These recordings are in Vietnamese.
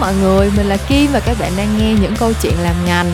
mọi người, mình là Kim và các bạn đang nghe những câu chuyện làm ngành.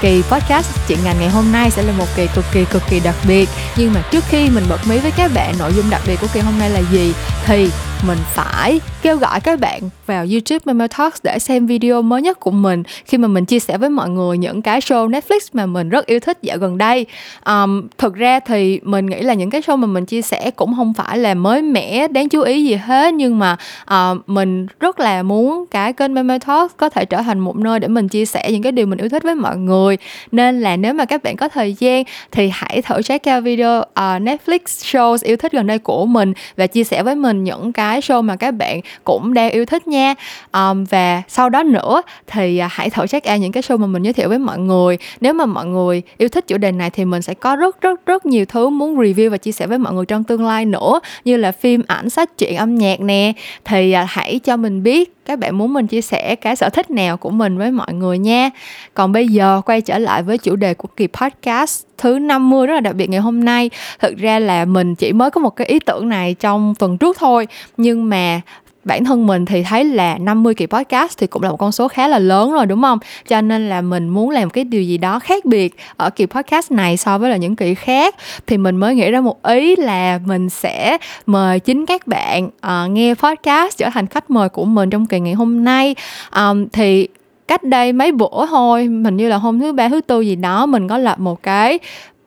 Kỳ podcast chuyện ngành ngày hôm nay sẽ là một kỳ cực kỳ cực kỳ đặc biệt. Nhưng mà trước khi mình bật mí với các bạn nội dung đặc biệt của kỳ hôm nay là gì? Thì mình phải kêu gọi các bạn vào YouTube Memo Talks để xem video mới nhất của mình. Khi mà mình chia sẻ với mọi người những cái show Netflix mà mình rất yêu thích dạo gần đây. Um, thực ra thì mình nghĩ là những cái show mà mình chia sẻ cũng không phải là mới mẻ đáng chú ý gì hết. Nhưng mà uh, mình rất là muốn cái kênh Memo Talks có thể trở thành một nơi để mình chia sẻ những cái điều mình yêu thích với mọi người. Nên là nếu mà các bạn có thời gian thì hãy thử check out video uh, Netflix shows yêu thích gần đây của mình và chia sẻ với mình những cái show mà các bạn cũng đang yêu thích nha. Um, và sau đó nữa thì à, hãy thử check out những cái show mà mình giới thiệu với mọi người. Nếu mà mọi người yêu thích chủ đề này thì mình sẽ có rất rất rất nhiều thứ muốn review và chia sẻ với mọi người trong tương lai nữa như là phim ảnh sách truyện âm nhạc nè. Thì à, hãy cho mình biết các bạn muốn mình chia sẻ cái sở thích nào của mình với mọi người nha. Còn bây giờ quay trở lại với chủ đề của kỳ podcast thứ 50 rất là đặc biệt ngày hôm nay. Thực ra là mình chỉ mới có một cái ý tưởng này trong tuần trước thôi, nhưng mà bản thân mình thì thấy là 50 kỳ podcast thì cũng là một con số khá là lớn rồi đúng không? Cho nên là mình muốn làm cái điều gì đó khác biệt ở kỳ podcast này so với là những kỳ khác thì mình mới nghĩ ra một ý là mình sẽ mời chính các bạn uh, nghe podcast trở thành khách mời của mình trong kỳ ngày hôm nay. Um, thì cách đây mấy bữa thôi. Hình như là hôm thứ ba thứ tư gì đó mình có lập một cái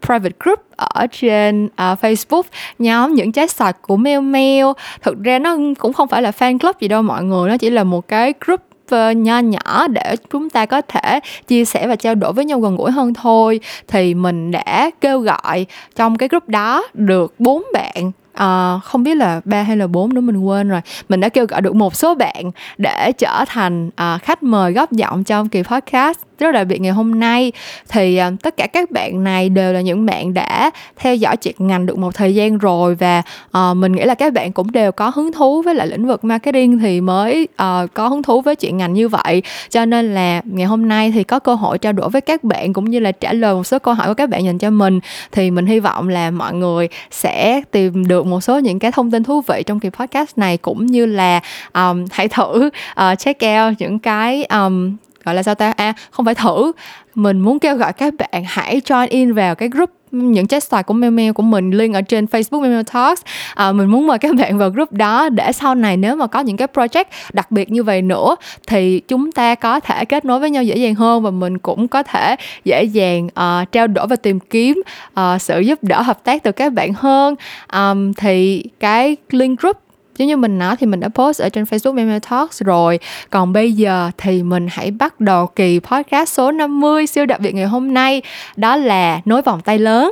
private group ở trên uh, Facebook nhóm những trái sạch của meo meo. Thực ra nó cũng không phải là fan club gì đâu mọi người nó chỉ là một cái group ờ, nho nhỏ để chúng ta có thể chia sẻ và trao đổi với nhau gần gũi hơn thôi. Thì mình đã kêu gọi trong cái group đó được bốn bạn Ờ, không biết là ba hay là bốn nữa mình quên rồi. Mình đã kêu gọi được một số bạn để trở thành uh, khách mời góp giọng trong kỳ podcast rất đặc biệt ngày hôm nay. Thì à, tất cả các bạn này đều là những bạn đã theo dõi chuyện ngành được một thời gian rồi và uh, mình nghĩ là các bạn cũng đều có hứng thú với lại lĩnh vực marketing thì mới uh, có hứng thú với chuyện ngành như vậy. Cho nên là ngày hôm nay thì có cơ hội trao đổi với các bạn cũng như là trả lời một số câu hỏi của các bạn dành cho mình. Thì mình hy vọng là mọi người sẽ tìm được một số những cái thông tin thú vị trong kỳ podcast này cũng như là um, hãy thử uh, check out những cái um, gọi là sao ta? À không phải thử. Mình muốn kêu gọi các bạn hãy join in vào cái group những chat style của Meo Meo của mình link ở trên Facebook meo talks. À, mình muốn mời các bạn vào group đó để sau này nếu mà có những cái project đặc biệt như vậy nữa thì chúng ta có thể kết nối với nhau dễ dàng hơn và mình cũng có thể dễ dàng uh, trao đổi và tìm kiếm uh, sự giúp đỡ hợp tác từ các bạn hơn. Um, thì cái link group giống như mình nói thì mình đã post ở trên Facebook Memo Talks rồi. Còn bây giờ thì mình hãy bắt đầu kỳ podcast số 50 siêu đặc biệt ngày hôm nay. Đó là nối vòng tay lớn.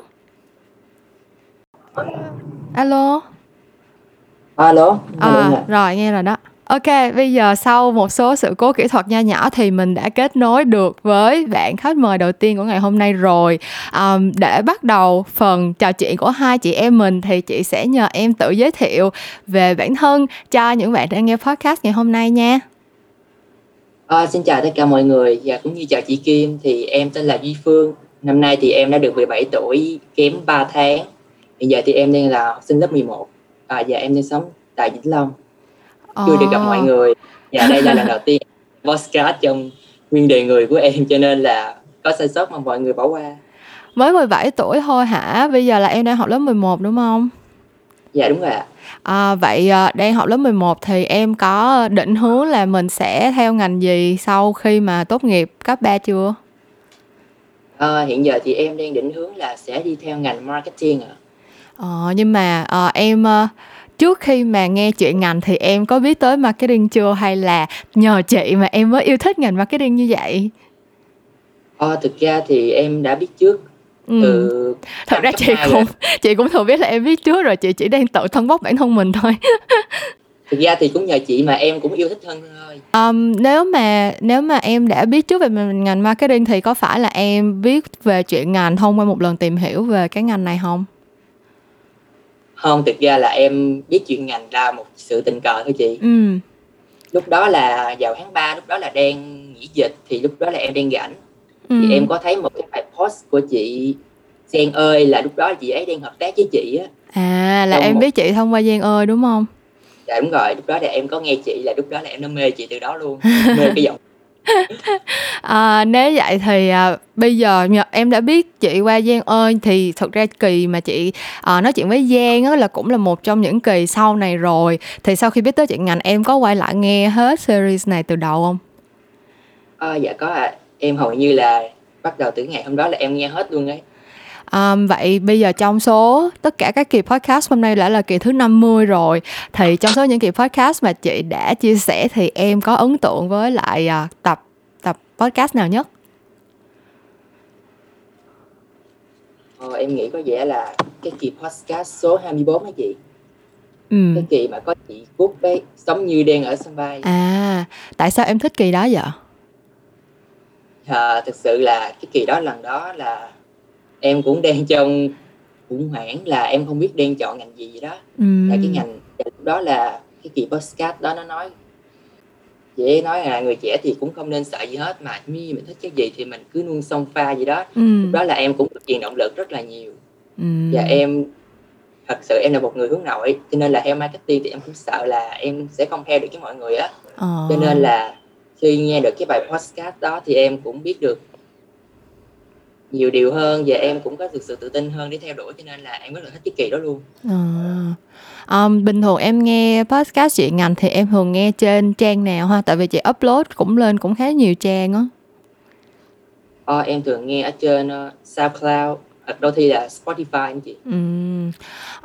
Alo? Alo à, rồi nghe rồi đó Ok, bây giờ sau một số sự cố kỹ thuật nho nhỏ thì mình đã kết nối được với bạn khách mời đầu tiên của ngày hôm nay rồi. Um, để bắt đầu phần trò chuyện của hai chị em mình thì chị sẽ nhờ em tự giới thiệu về bản thân cho những bạn đang nghe podcast ngày hôm nay nha. À, xin chào tất cả mọi người và cũng như chào chị Kim thì em tên là Duy Phương. Năm nay thì em đã được 17 tuổi kém 3 tháng. Hiện giờ thì em đang là học sinh lớp 11 à, và em đang sống tại Vĩnh Long chưa được gặp mọi ờ. người và đây là lần đầu tiên podcast trong nguyên đề người của em cho nên là có sai sót mà mọi người bỏ qua mới 17 tuổi thôi hả bây giờ là em đang học lớp 11 đúng không dạ đúng rồi ạ À, vậy à, đang học lớp 11 thì em có định hướng là mình sẽ theo ngành gì sau khi mà tốt nghiệp cấp 3 chưa? À, hiện giờ thì em đang định hướng là sẽ đi theo ngành marketing ạ. À. Ờ, nhưng mà à, em trước khi mà nghe chuyện ngành thì em có biết tới marketing chưa hay là nhờ chị mà em mới yêu thích ngành marketing như vậy? Ờ, thực ra thì em đã biết trước. Ừ. ừ thật ra chị cũng chị cũng thừa biết là em biết trước rồi chị chỉ đang tự thân bốc bản thân mình thôi. Thực ra thì cũng nhờ chị mà em cũng yêu thích hơn thôi. Um, nếu mà nếu mà em đã biết trước về ngành marketing thì có phải là em biết về chuyện ngành thông qua một lần tìm hiểu về cái ngành này không không thực ra là em biết chuyện ngành là một sự tình cờ thôi chị ừ. lúc đó là vào tháng 3 lúc đó là đang nghỉ dịch thì lúc đó là em đang rảnh ừ. thì em có thấy một cái bài post của chị Giang ơi là lúc đó chị ấy đang hợp tác với chị á à là Trong em một... biết chị thông qua Giang ơi đúng không dạ đúng rồi lúc đó thì em có nghe chị là lúc đó là em nó mê chị từ đó luôn mê cái giọng à, nếu vậy thì à, bây giờ em đã biết chị qua Giang ơi thì thật ra kỳ mà chị à, nói chuyện với Giang á là cũng là một trong những kỳ sau này rồi thì sau khi biết tới chuyện ngành em có quay lại nghe hết series này từ đầu không? À, dạ có ạ à. em hầu như là bắt đầu từ ngày hôm đó là em nghe hết luôn ấy Um, vậy bây giờ trong số tất cả các kỳ podcast hôm nay đã là kỳ thứ 50 rồi thì trong số những kỳ podcast mà chị đã chia sẻ thì em có ấn tượng với lại uh, tập tập podcast nào nhất? Ờ, em nghĩ có vẻ là cái kỳ podcast số 24 hả chị? Ừ. Cái kỳ mà có chị Cúc với sống như đen ở sân bay. À, tại sao em thích kỳ đó vậy? À, thực sự là cái kỳ đó lần đó là em cũng đang trong khủng hoảng là em không biết đang chọn ngành gì đó ừ. là cái ngành đó là cái kỳ podcast đó nó nói dễ nói là người trẻ thì cũng không nên sợ gì hết mà như mình thích cái gì thì mình cứ nuông sông pha gì đó ừ. lúc đó là em cũng được truyền động lực rất là nhiều ừ. và em thật sự em là một người hướng nội cho nên là theo marketing thì em cũng sợ là em sẽ không theo được cái mọi người á ờ. cho nên là khi nghe được cái bài podcast đó thì em cũng biết được nhiều điều hơn và em cũng có được sự tự tin hơn để theo đuổi cho nên là em rất là thích cái kỳ đó luôn à. um, bình thường em nghe podcast chuyện ngành thì em thường nghe trên trang nào ha tại vì chị upload cũng lên cũng khá nhiều trang á ờ, em thường nghe ở trên uh, SoundCloud đôi khi là Spotify anh chị ừ.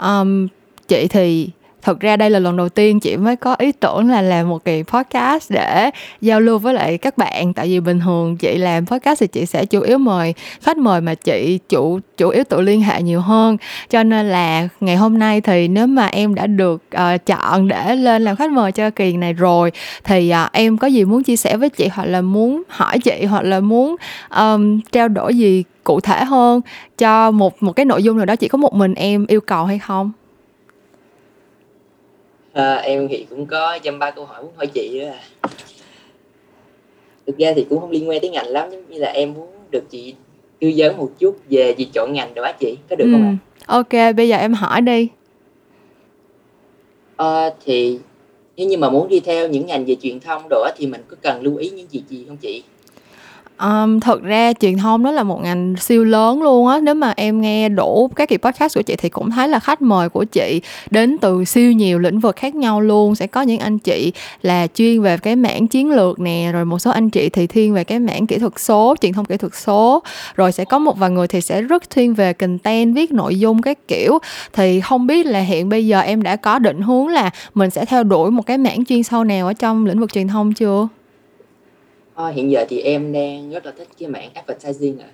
um, chị thì thật ra đây là lần đầu tiên chị mới có ý tưởng là làm một kỳ podcast để giao lưu với lại các bạn. Tại vì bình thường chị làm podcast thì chị sẽ chủ yếu mời khách mời mà chị chủ chủ yếu tự liên hệ nhiều hơn. Cho nên là ngày hôm nay thì nếu mà em đã được uh, chọn để lên làm khách mời cho kỳ này rồi thì uh, em có gì muốn chia sẻ với chị hoặc là muốn hỏi chị hoặc là muốn um, trao đổi gì cụ thể hơn cho một một cái nội dung nào đó? Chỉ có một mình em yêu cầu hay không? À, em thì cũng có dăm ba câu hỏi muốn hỏi chị đó à. Thực ra thì cũng không liên quan tới ngành lắm giống như là em muốn được chị tư vấn một chút về việc chọn ngành đó chị có được ừ. không ạ? Ok, bây giờ em hỏi đi. À, thì nếu như mà muốn đi theo những ngành về truyền thông đồ thì mình có cần lưu ý những gì gì không chị? Um, thật ra truyền thông đó là một ngành siêu lớn luôn á. Nếu mà em nghe đủ các kỳ podcast của chị thì cũng thấy là khách mời của chị đến từ siêu nhiều lĩnh vực khác nhau luôn. Sẽ có những anh chị là chuyên về cái mảng chiến lược nè rồi một số anh chị thì thiên về cái mảng kỹ thuật số truyền thông kỹ thuật số. Rồi sẽ có một vài người thì sẽ rất thiên về content viết nội dung các kiểu. Thì không biết là hiện bây giờ em đã có định hướng là mình sẽ theo đuổi một cái mảng chuyên sâu nào ở trong lĩnh vực truyền thông chưa? Ờ, hiện giờ thì em đang rất là thích cái mảng advertising ạ.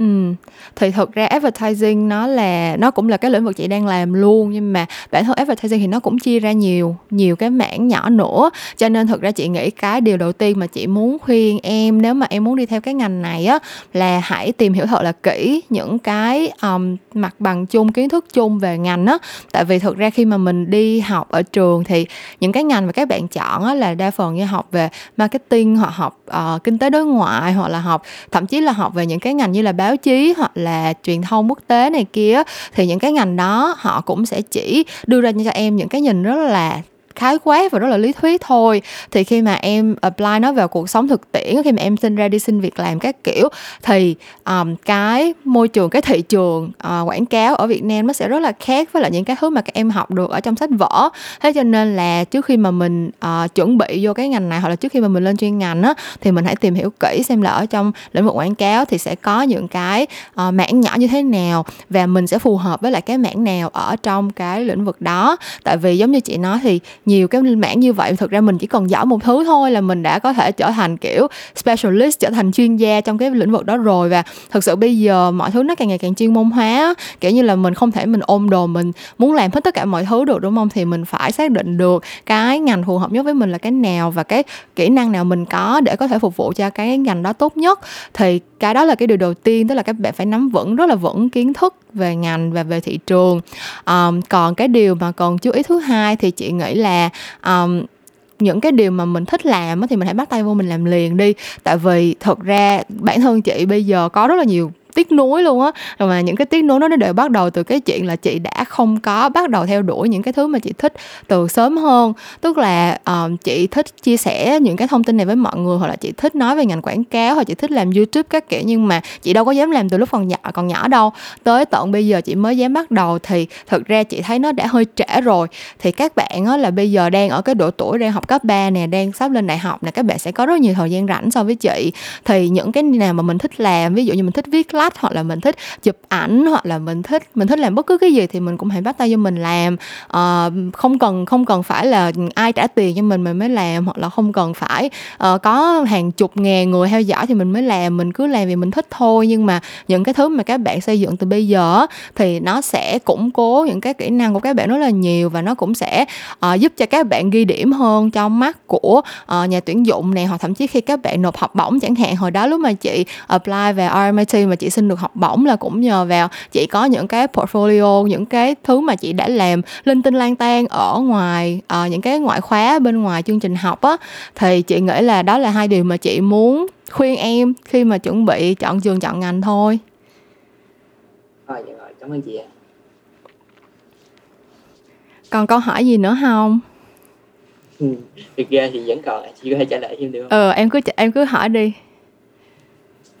Ừm, thì thực ra advertising nó là nó cũng là cái lĩnh vực chị đang làm luôn, nhưng mà bản thân advertising thì nó cũng chia ra nhiều nhiều cái mảng nhỏ nữa. Cho nên thực ra chị nghĩ cái điều đầu tiên mà chị muốn khuyên em nếu mà em muốn đi theo cái ngành này á, là hãy tìm hiểu thật là kỹ những cái, um, mặt bằng chung, kiến thức chung về ngành á. Tại vì thực ra khi mà mình đi học ở trường thì những cái ngành mà các bạn chọn á là đa phần như học về marketing hoặc học, uh, kinh tế đối ngoại, hoặc là học thậm chí là học về những cái ngành như là báo báo chí hoặc là truyền thông quốc tế này kia thì những cái ngành đó họ cũng sẽ chỉ đưa ra cho em những cái nhìn rất là khái quát và rất là lý thuyết thôi. Thì khi mà em apply nó vào cuộc sống thực tiễn khi mà em xin ra đi xin việc làm các kiểu thì um, cái môi trường cái thị trường uh, quảng cáo ở Việt Nam nó sẽ rất là khác với lại những cái thứ mà các em học được ở trong sách vở. Thế cho nên là trước khi mà mình uh, chuẩn bị vô cái ngành này hoặc là trước khi mà mình lên chuyên ngành á thì mình hãy tìm hiểu kỹ xem là ở trong lĩnh vực quảng cáo thì sẽ có những cái uh, mảng nhỏ như thế nào và mình sẽ phù hợp với lại cái mảng nào ở trong cái lĩnh vực đó. Tại vì giống như chị nói thì nhiều cái mảng như vậy. Thực ra mình chỉ cần giỏi một thứ thôi là mình đã có thể trở thành, kiểu, specialist, trở thành chuyên gia trong cái lĩnh vực đó rồi. Và thực sự bây giờ mọi thứ nó càng ngày càng chuyên môn hóa, kiểu như là mình không thể mình ôm đồ mình muốn làm hết tất cả mọi thứ được, đúng không? Thì mình phải xác định được cái ngành phù hợp nhất với mình là cái nào và cái kỹ năng nào mình có để có thể phục vụ cho cái ngành đó tốt nhất. Thì cái đó là cái điều đầu tiên, tức là các bạn phải nắm vững, rất là vững kiến thức về ngành và về thị trường. Um, còn cái điều mà còn chú ý thứ hai thì chị nghĩ là um, những cái điều mà mình thích làm thì mình hãy bắt tay vô mình làm liền đi. Tại vì thật ra bản thân chị bây giờ có rất là nhiều tiếc nuối luôn á. Mà những cái tiếc nuối đó nó đều bắt đầu từ cái chuyện là chị đã không có bắt đầu theo đuổi những cái thứ mà chị thích từ sớm hơn. Tức là um, chị thích chia sẻ những cái thông tin này với mọi người hoặc là chị thích nói về ngành quảng cáo hoặc chị thích làm youtube các kiểu nhưng mà chị đâu có dám làm từ lúc còn nhỏ còn nhỏ đâu. Tới tận bây giờ chị mới dám bắt đầu thì thực ra chị thấy nó đã hơi trễ rồi. Thì các bạn á là bây giờ đang ở cái độ tuổi đang học cấp 3 nè đang sắp lên đại học nè các bạn sẽ có rất nhiều thời gian rảnh so với chị. Thì những cái nào mà mình thích làm ví dụ như mình thích viết lách hoặc là mình thích chụp ảnh hoặc là mình thích mình thích làm bất cứ cái gì thì mình cũng hãy bắt tay cho mình làm. Uh, không cần không cần phải là ai trả tiền cho mình mình mới làm hoặc là không cần phải uh, có hàng chục ngàn người theo dõi thì mình mới làm mình cứ làm vì mình thích thôi. Nhưng mà những cái thứ mà các bạn xây dựng từ bây giờ thì nó sẽ củng cố những cái kỹ năng của các bạn rất là nhiều và nó cũng sẽ uh, giúp cho các bạn ghi điểm hơn trong mắt của uh, nhà tuyển dụng này. Hoặc thậm chí khi các bạn nộp học bổng chẳng hạn hồi đó lúc mà chị apply về RMIT mà chị xin được học bổng là cũng nhờ vào chị có những cái portfolio những cái thứ mà chị đã làm linh tinh lang tan ở ngoài uh, những cái ngoại khóa bên ngoài chương trình học á. Thì chị nghĩ là đó là hai điều mà chị muốn khuyên em khi mà chuẩn bị chọn trường chọn ngành thôi. Rồi dạ rồi cảm ơn chị ạ. Còn câu hỏi gì nữa không? Ừ, thực ra thì vẫn còn chị có thể trả lời thêm được không? Ờ em cứ em cứ hỏi đi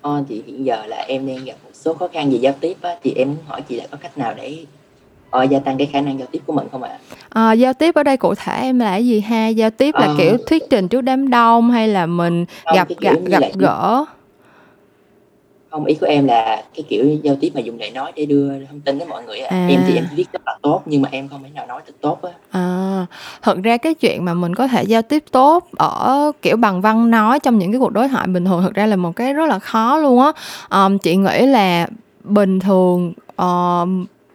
ờ, thì hiện giờ là em đang gặp một số khó khăn về giao tiếp á, thì em muốn hỏi chị là có cách nào để ờ, gia tăng cái khả năng giao tiếp của mình không ạ? À, giao tiếp ở đây cụ thể em là cái gì ha? Giao tiếp là à, kiểu thuyết trình trước đám đông hay là mình không, gặp gặp gặp gỡ? Không ý của em là cái kiểu giao tiếp mà dùng lời nói để đưa thông tin đến mọi người à. em thì em viết rất là tốt nhưng mà em không thể nào nói được tốt á. À thật ra cái chuyện mà mình có thể giao tiếp tốt ở kiểu bằng văn nói trong những cái cuộc đối thoại bình thường thực ra là một cái rất là khó luôn á. Um, chị nghĩ là bình thường uh,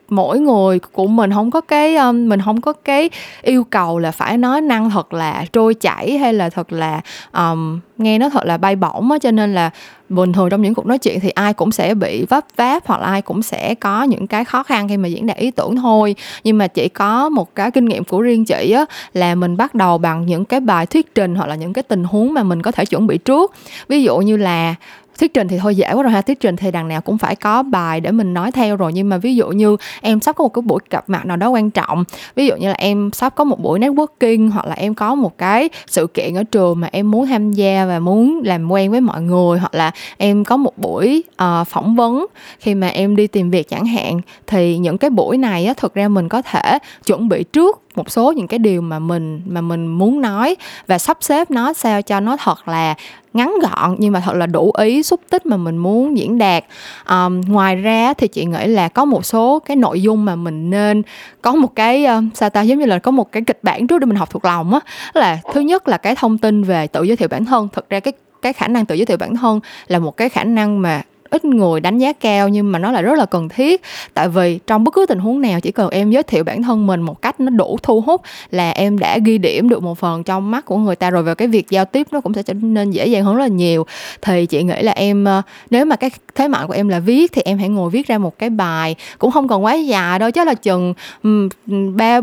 mỗi người của mình không có cái um, mình không có cái yêu cầu là phải nói năng thật là trôi chảy hay là thật là um, nghe nó thật là bay bổng á. Cho nên là bình thường trong những cuộc nói chuyện thì ai cũng sẽ bị vấp váp hoặc là ai cũng sẽ có những cái khó khăn khi mà diễn đạt ý tưởng thôi. Nhưng mà chỉ có một cái kinh nghiệm của riêng chị á là mình bắt đầu bằng những cái bài thuyết trình hoặc là những cái tình huống mà mình có thể chuẩn bị trước. Ví dụ như là thuyết trình thì thôi dễ quá rồi ha. Thuyết trình thì đằng nào cũng phải có bài để mình nói theo rồi. Nhưng mà ví dụ như em sắp có một cái buổi gặp mặt nào đó quan trọng ví dụ như là em sắp có một buổi networking hoặc là em có một cái sự kiện ở trường mà em muốn tham gia và muốn làm quen với mọi người hoặc là em có một buổi uh, phỏng vấn khi mà em đi tìm việc chẳng hạn thì những cái buổi này á thực ra mình có thể chuẩn bị trước một số những cái điều mà mình mà mình muốn nói và sắp xếp nó sao cho nó thật là ngắn gọn nhưng mà thật là đủ ý xúc tích mà mình muốn diễn đạt. Um, ngoài ra thì chị nghĩ là có một số cái nội dung mà mình nên có một cái um, sao ta giống như là có một cái kịch bản trước để mình học thuộc lòng á. Là thứ nhất là cái thông tin về tự giới thiệu bản thân. Thực ra cái cái khả năng tự giới thiệu bản thân là một cái khả năng mà ít người đánh giá cao nhưng mà nó là rất là cần thiết. Tại vì trong bất cứ tình huống nào, chỉ cần em giới thiệu bản thân mình một cách nó đủ thu hút là em đã ghi điểm được một phần trong mắt của người ta rồi Về cái việc giao tiếp nó cũng sẽ trở nên dễ dàng hơn rất là nhiều. Thì chị nghĩ là em ờ, nếu mà cái thế mạnh của em là viết thì em hãy ngồi viết ra một cái bài, cũng không cần quá dài đâu chứ là chừng ba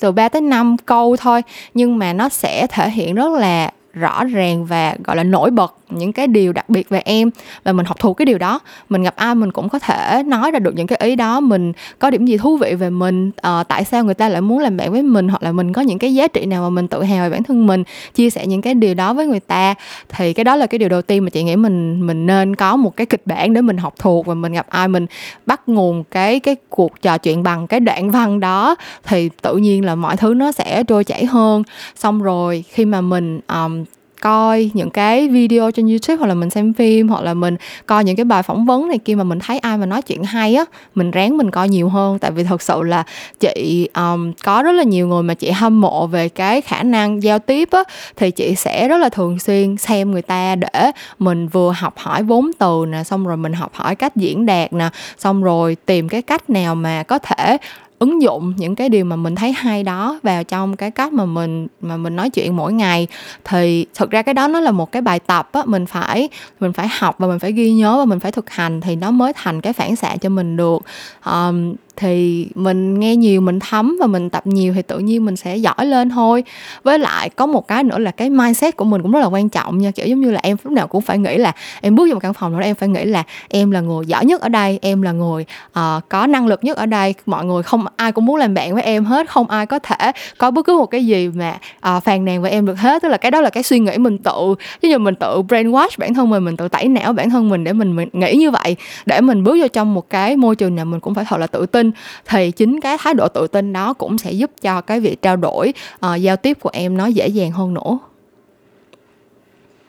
từ 3 tới 5 câu thôi. Nhưng mà nó sẽ thể hiện rất là rõ ràng và, gọi là, nổi bật những cái điều đặc biệt về em và mình học thuộc cái điều đó. Mình gặp ai mình cũng có thể nói ra được những cái ý đó. Mình có điểm gì thú vị về mình uh, tại sao người ta lại muốn làm bạn với mình hoặc là mình có những cái giá trị nào mà mình tự hào về bản thân mình chia sẻ những cái điều đó với người ta. Thì cái đó là cái điều đầu tiên mà chị nghĩ mình mình nên có một cái kịch bản để mình học thuộc và mình gặp ai mình bắt nguồn cái cái cuộc trò chuyện bằng cái đoạn văn đó thì tự nhiên là mọi thứ nó sẽ trôi chảy hơn. Xong rồi khi mà mình um, coi những cái video trên youtube hoặc là mình xem phim hoặc là mình coi những cái bài phỏng vấn này kia mà mình thấy ai mà nói chuyện hay á mình ráng mình coi nhiều hơn. Tại vì thật sự là chị um, có rất là nhiều người mà chị hâm mộ về cái khả năng giao tiếp á thì chị sẽ rất là thường xuyên xem người ta để mình vừa học hỏi vốn từ nè xong rồi mình học hỏi cách diễn đạt nè xong rồi tìm cái cách nào mà có thể ứng dụng những cái điều mà mình thấy hay đó vào trong cái cách mà mình mà mình nói chuyện mỗi ngày. Thì thực ra cái đó nó là một cái bài tập á mình phải mình phải học và mình phải ghi nhớ và mình phải thực hành thì nó mới thành cái phản xạ cho mình được. Um, thì mình nghe nhiều mình thấm và mình tập nhiều thì tự nhiên mình sẽ giỏi lên thôi. Với lại có một cái nữa là cái mindset của mình cũng rất là quan trọng nha. Kiểu giống như là em lúc nào cũng phải nghĩ là em bước vào một căn phòng nào đó em phải nghĩ là em là người giỏi nhất ở đây em là người uh, có năng lực nhất ở đây mọi người không ai cũng muốn làm bạn với em hết không ai có thể có bất cứ một cái gì mà uh, phàn nàn với em được hết. Tức là cái đó là cái suy nghĩ mình tự chứ như mình tự brainwash bản thân mình mình tự tẩy não bản thân mình để mình, mình nghĩ như vậy. Để mình bước vào trong một cái môi trường nào mình cũng phải thật là tự tin thì chính cái thái độ tự tin đó cũng sẽ giúp cho cái việc trao đổi uh, giao tiếp của em nó dễ dàng hơn nữa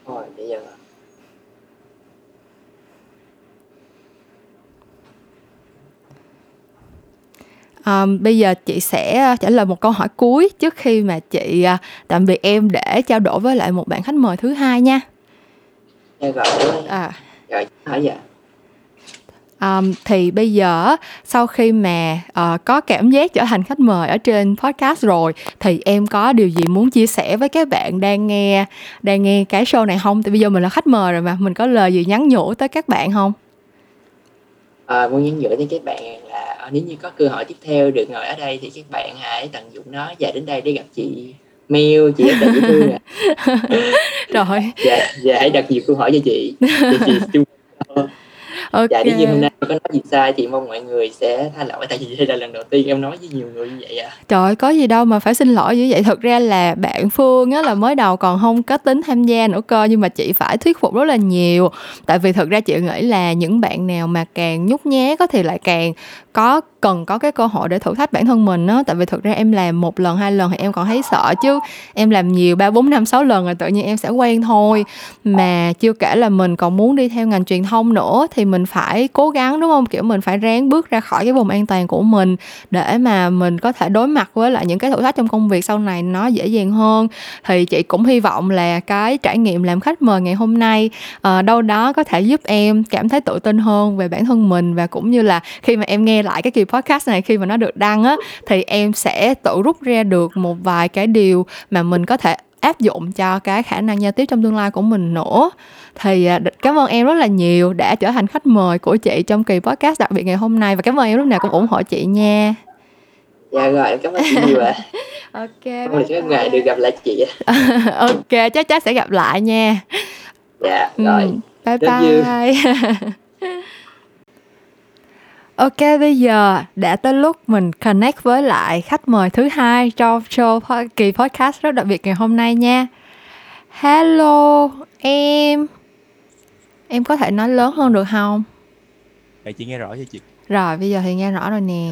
rồi bây giờ Um, bây giờ chị sẽ trả lời một câu hỏi cuối trước khi mà chị uh, tạm biệt em để trao đổi với lại một bạn khách mời thứ hai nha. Dạ rồi, à. rồi hỏi dạ. Um, thì bây giờ sau khi mà uh, có cảm giác trở thành khách mời ở trên podcast rồi thì em có điều gì muốn chia sẻ với các bạn đang nghe đang nghe cái show này không? Thì bây giờ mình là khách mời rồi mà mình có lời gì nhắn nhủ tới các bạn không? À, muốn nhắn nhủ tới các bạn là ờ, nếu như có cơ hội tiếp theo được ngồi ở đây thì các bạn hãy tận dụng nó và đến đây để gặp chị mail chị rất là dễ thương ạ rồi dạ dạ hãy đặt nhiều câu hỏi cho chị chị, chị okay. dạ như hôm nay có nói gì sai? Thì mong mọi người sẽ tha lỗi tại vì đây là lần đầu tiên em nói với nhiều người như vậy à. Trời có gì đâu mà phải xin lỗi như vậy. Thực ra là bạn phương á là mới đầu còn không có tính tham gia nữa cơ nhưng mà chị phải thuyết phục rất là nhiều. Tại vì thực ra chị nghĩ là những bạn nào mà càng nhút nhát có thì lại càng có cần có cái cơ hội để thử thách bản thân mình á. Tại vì thực ra em làm một lần hai lần thì em còn thấy sợ chứ. Em làm nhiều ba bốn năm sáu lần rồi tự nhiên em sẽ quen thôi. Mà chưa kể là mình còn muốn đi theo ngành truyền thông nữa thì mình phải cố gắng đúng không? Kiểu mình phải ráng bước ra khỏi cái vùng an toàn của mình để mà mình có thể đối mặt với lại những cái thử thách trong công việc sau này nó dễ dàng hơn. Thì chị cũng hy vọng là cái trải nghiệm làm khách mời ngày hôm nay uh, đâu đó có thể giúp em cảm thấy tự tin hơn về bản thân mình và cũng như là khi mà em nghe lại cái kỳ podcast này khi mà nó được đăng á thì em sẽ tự rút ra được một vài cái điều mà mình có thể áp dụng cho cái khả năng giao tiếp trong tương lai của mình nữa. Thì à, cảm ơn em rất là nhiều đã trở thành khách mời của chị trong kỳ podcast đặc biệt ngày hôm nay và cảm ơn em lúc nào cũng ủng hộ chị nha. Dạ rồi em cảm ơn chị nhiều ạ. Ok cảm ơn các ngày được gặp lại chị ok chắc chắn sẽ gặp lại nha. Dạ rồi. ừ, bye bye Ok, bây giờ đã tới lúc mình connect với lại khách mời thứ hai trong show kỳ podcast rất đặc biệt ngày hôm nay nha. Hello, em. Em có thể nói lớn hơn được không? Để chị nghe rõ cho chị. Rồi, bây giờ thì nghe rõ rồi nè.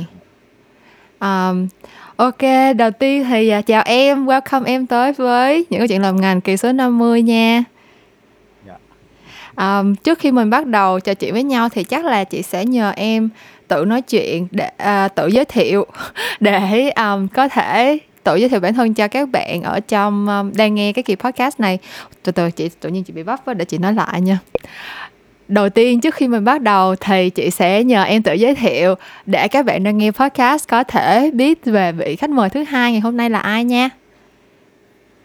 Um, ok, đầu tiên thì uh, chào em, welcome em tới với những câu chuyện làm ngành kỳ số 50 nha. Um, trước khi mình bắt đầu trò chuyện với nhau thì chắc là chị sẽ nhờ em tự nói chuyện để à, tự giới thiệu để um, có thể tự giới thiệu bản thân cho các bạn ở trong um, đang nghe cái kỳ podcast này. Từ từ chị tự nhiên chị bị bắp để chị nói lại nha. Đầu tiên trước khi mình bắt đầu thì chị sẽ nhờ em tự giới thiệu để các bạn đang nghe podcast có thể biết về vị khách mời thứ hai ngày hôm nay là ai nha.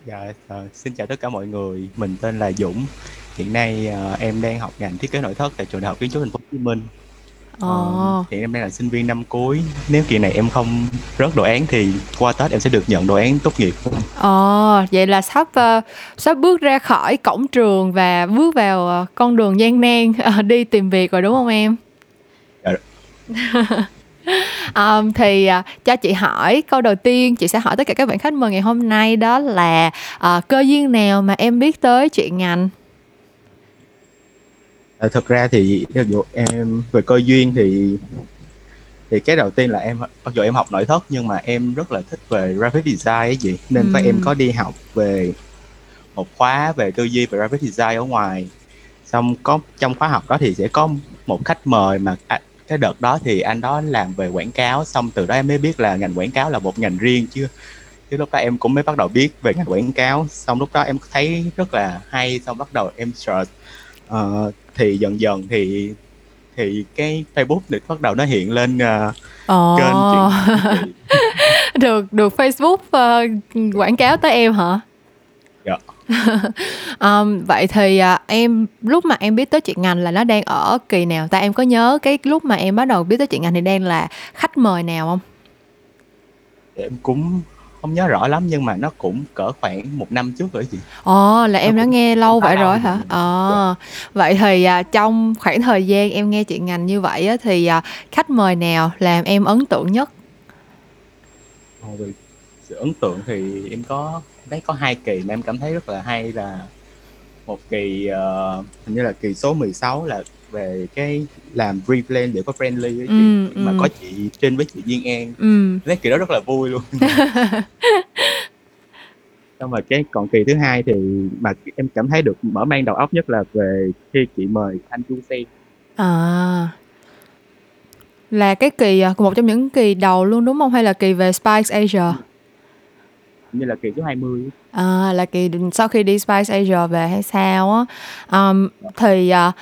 Dạ uh, xin chào tất cả mọi người. Mình tên là Dũng. Hiện nay uh, em đang học ngành thiết kế nội thất tại trường đại học kiến trúc thành phố Hồ Chí Minh. Ờ, hiện em đang là sinh viên năm cuối nếu kỳ này em không rớt đồ án thì qua Tết em sẽ được nhận đồ án tốt nghiệp Ờ, vậy là sắp uh, sắp bước ra khỏi cổng trường và bước vào uh, con đường gian nan uh, đi tìm việc rồi đúng không em? Dạ. um, thì uh, cho chị hỏi câu đầu tiên chị sẽ hỏi tất cả các bạn khách mời ngày hôm nay đó là uh, cơ duyên nào mà em biết tới chuyện ngành à, thực ra thì ví dụ em về cơ duyên thì thì cái đầu tiên là em mặc dù em học nội thất nhưng mà em rất là thích về graphic design ấy gì nên ừ. em có đi học về một khóa về tư duy về graphic design ở ngoài. Xong có trong khóa học đó thì sẽ có một khách mời mà à, cái đợt đó thì anh đó làm về quảng cáo. Xong từ đó em mới biết là ngành quảng cáo là một ngành riêng chứ chứ lúc đó em cũng mới bắt đầu biết về ngành quảng cáo. Xong lúc đó em thấy rất là hay xong bắt đầu em search uh, thì dần dần thì thì cái Facebook thì bắt đầu nó hiện lên uh, oh. kênh chuyện được được Facebook uh, quảng cáo tới em hả? Dạ. um, vậy thì uh, em lúc mà em biết tới chuyện ngành là nó đang ở kỳ nào ta em có nhớ cái lúc mà em bắt đầu biết tới chuyện ngành thì đang là khách mời nào không em cũng không nhớ rõ lắm nhưng mà nó cũng cỡ khoảng một năm trước rồi chị. Ồ là em đã cũng nghe lâu khá vậy lâu rồi rồi. hả? Ờ vậy thì à, trong khoảng thời gian em nghe chuyện ngành như vậy á, thì à, khách mời nào làm em ấn tượng nhất? Còn về sự ấn tượng thì em có đấy có hai kỳ mà em cảm thấy rất là hay là một kỳ ờ, hình như là kỳ số 16 là về cái làm replan để có friendly với chị Ừ, mà ừ. có chị Trinh với chị Duyên An. Ừ. Lấy kỳ đó rất là vui luôn. Xong rồi cái còn kỳ thứ hai thì mà em cảm thấy được mở mang đầu óc nhất là về khi chị mời anh Chu Sen. À. Là cái kỳ à, một trong những kỳ đầu luôn đúng không? Hay là kỳ về Spice Asia? Như là kỳ số 20 À, là kỳ sau khi đi Spice Asia về hay sao á? Um, thì r-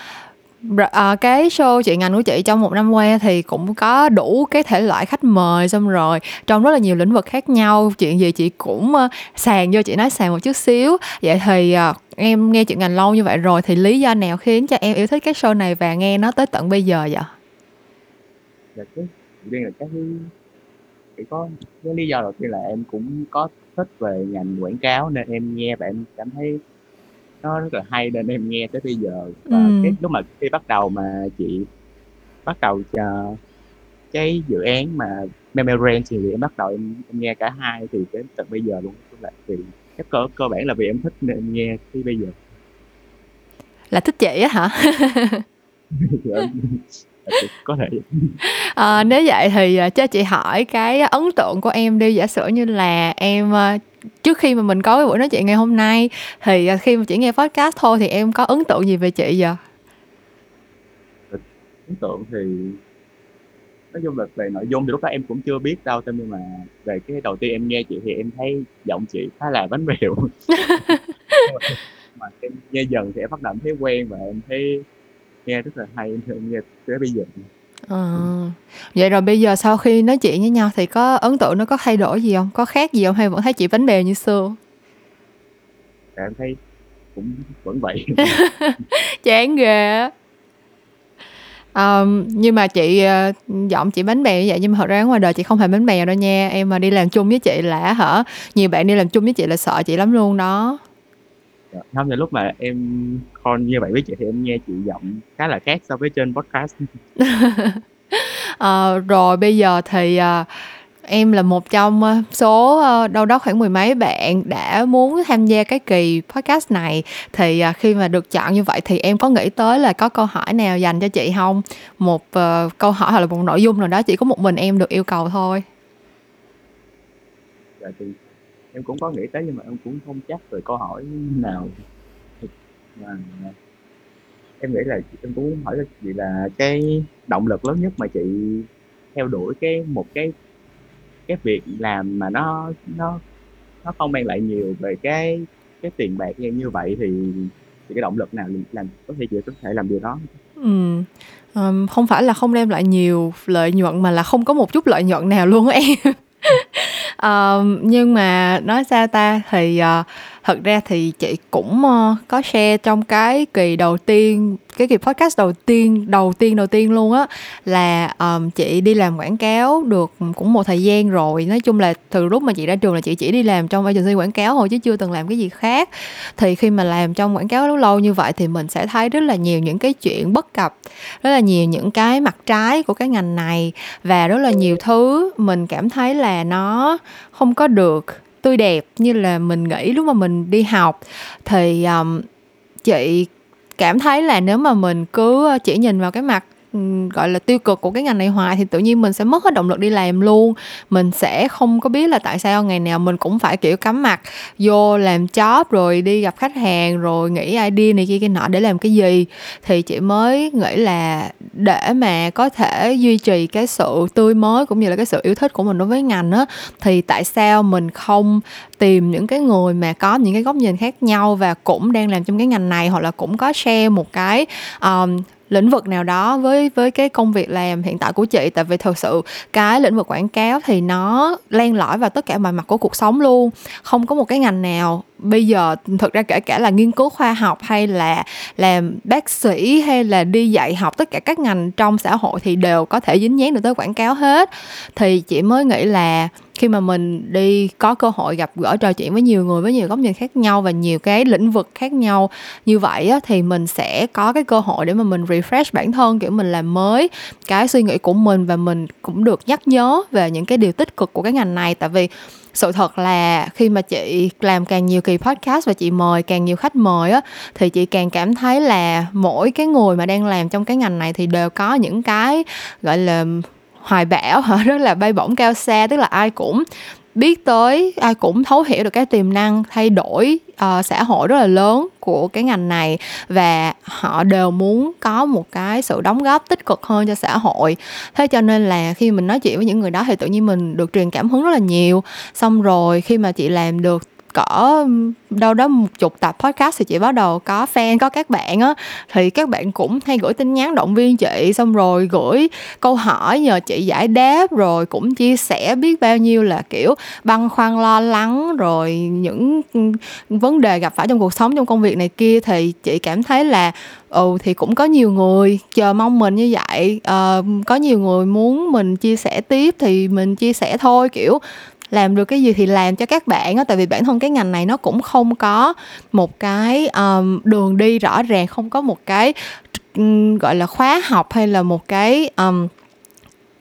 à, cái show chuyện ngành của chị trong một năm qua thì cũng có đủ cái thể loại khách mời xong rồi trong rất là nhiều lĩnh vực khác nhau. Chuyện gì chị cũng uh, sàn vô chị nói sàn một chút xíu. Vậy thì uh, em nghe chuyện ngành lâu như vậy rồi thì lý do nào khiến cho em yêu thích cái show này và nghe nó tới tận bây giờ vậy? Dạ cái đầu là cái chỉ có cái lý do đầu tiên là em cũng có thích về ngành quảng cáo nên em nghe và em cảm thấy nó rất là hay nên em nghe tới bây giờ. Và Ừ. cái lúc mà khi bắt đầu mà chị bắt đầu chờ cái dự án mà Memory thì em bắt đầu em, em nghe cả hai thì đến tận bây giờ luôn. Tức là thì chắc cơ cơ bản là vì em thích nên em nghe tới bây giờ. Là thích chị á hả? Em- có thể. À, nếu vậy thì à, cho chị hỏi cái ấn tượng của em đi. Giả sử như là em à, trước khi mà mình có cái buổi nói chuyện ngày hôm nay thì khi mà chỉ nghe podcast thôi thì em có ấn tượng gì về chị vậy? ấn tượng thì nói chung là về nội dung thì lúc đó em cũng chưa biết đâu thế nhưng mà về cái đầu tiên em nghe chị thì em thấy giọng chị khá là bánh bèo. Mà em nghe dần thì em bắt đầu thấy quen và em thấy nghe rất là hay em em nghe tới bây giờ Ờ. Vậy rồi bây giờ sau khi nói chuyện với nhau thì có ấn tượng nó có thay đổi gì không? Có khác gì không hay vẫn thấy chị bánh bèo như xưa? và em thấy cũng vẫn vậy Chán ghê. Ờm, nhưng mà chị ờ, giọng chị bánh bèo như vậy nhưng mà thật ra ngoài đời chị không hề bánh bèo đâu nha em mà đi làm chung với chị là hả nhiều bạn đi làm chung với chị là sợ chị lắm luôn đó không thì lúc mà em call như vậy với chị thì em nghe chị giọng khá là khác so với trên podcast. Ờ, rồi bây giờ thì ờ, em là một trong ờ, số ờ, đâu đó khoảng mười mấy bạn đã muốn tham gia cái kỳ podcast này. Thì ờ, khi mà được chọn như vậy thì em có nghĩ tới là có câu hỏi nào dành cho chị không? Một ờ, câu hỏi hoặc là một nội dung nào đó chỉ có một mình em được yêu cầu thôi. Dạ, thì em cũng có nghĩ tới nhưng mà em cũng không chắc về câu hỏi nào mà em nghĩ là, em cũng muốn hỏi là chị là cái động lực lớn nhất mà chị theo đuổi cái, một cái cái việc làm mà nó nó nó không mang lại nhiều về cái cái tiền bạc như như vậy thì thì cái động lực nào làm có thể, chị có thể làm điều đó? Ừ. Không phải là không đem lại nhiều lợi nhuận mà là không có một chút lợi nhuận nào luôn á em. Ờm, nhưng mà nói sao ta? Thì uh, thật ra thì chị cũng ờ, có share trong cái kỳ đầu tiên cái kỳ podcast đầu tiên đầu tiên đầu tiên luôn á là um, chị đi làm quảng cáo được cũng một thời gian rồi. Nói chung là từ lúc mà chị ra trường là chị chỉ đi làm trong agency quảng cáo thôi chứ chưa từng làm cái gì khác. Thì khi mà làm trong quảng cáo lâu lâu như vậy thì mình sẽ thấy rất là nhiều những cái chuyện bất cập rất là nhiều những cái mặt trái của cái ngành này và rất là nhiều thứ mình cảm thấy là nó không có được tươi đẹp như là mình nghĩ lúc mà mình đi học thì um, chị cảm thấy là nếu mà mình cứ ờ, chỉ nhìn vào cái mặt gọi là tiêu cực của cái ngành này hoài thì tự nhiên mình sẽ mất hết động lực đi làm luôn. Mình sẽ không có biết là tại sao ngày nào mình cũng phải kiểu cắm mặt vô làm job rồi đi gặp khách hàng rồi nghĩ idea này kia cái nọ để làm cái gì. Thì chị mới nghĩ là để mà có thể duy trì cái sự tươi mới cũng như là cái sự yêu thích của mình đối với ngành á thì tại sao mình không tìm những cái người mà có những cái góc nhìn khác nhau và cũng đang làm trong cái ngành này hoặc là cũng có share một cái um, lĩnh vực nào đó với với cái công việc làm hiện tại của chị? Tại vì thực sự cái lĩnh vực quảng cáo thì nó len lỏi vào tất cả mọi mặt của cuộc sống luôn. Không có một cái ngành nào bây giờ thực ra kể cả là nghiên cứu khoa học hay là làm bác sĩ hay là đi dạy học tất cả các ngành trong xã hội thì đều có thể dính dáng được tới quảng cáo hết. Thì chị mới nghĩ là khi mà mình đi có cơ hội gặp gỡ trò chuyện với nhiều người với nhiều góc nhìn khác nhau và nhiều cái lĩnh vực khác nhau như vậy á, thì mình sẽ có cái cơ hội để mà mình refresh bản thân kiểu mình làm mới cái suy nghĩ của mình và mình cũng được nhắc nhớ về những cái điều tích cực của cái ngành này. Tại vì sự thật là khi mà chị làm càng nhiều kỳ podcast và chị mời càng nhiều khách mời á, thì chị càng cảm thấy là mỗi cái người mà đang làm trong cái ngành này thì đều có những cái, gọi là, hoài bão hả rất là bay bổng cao xa, tức là ai cũng biết tới ai cũng thấu hiểu được cái tiềm năng thay đổi uh, xã hội rất là lớn của cái ngành này và họ đều muốn có một cái sự đóng góp tích cực hơn cho xã hội. Thế cho nên là khi mình nói chuyện với những người đó thì tự nhiên mình được truyền cảm hứng rất là nhiều. Xong rồi khi mà chị làm được cỡ đâu đó một chục tập podcast thì chị bắt đầu có fan có các bạn á. Thì các bạn cũng hay gửi tin nhắn động viên chị xong rồi gửi câu hỏi nhờ chị giải đáp rồi cũng chia sẻ biết bao nhiêu là kiểu băn khoăn lo lắng rồi những vấn đề gặp phải trong cuộc sống trong công việc này kia. Thì chị cảm thấy là ừ thì cũng có nhiều người chờ mong mình như vậy. À, có nhiều người muốn mình chia sẻ tiếp thì mình chia sẻ thôi kiểu làm được cái gì thì làm cho các bạn á tại vì bản thân cái ngành này nó cũng không có một cái um, đường đi rõ ràng không có một cái um, gọi là khóa học hay là một cái um,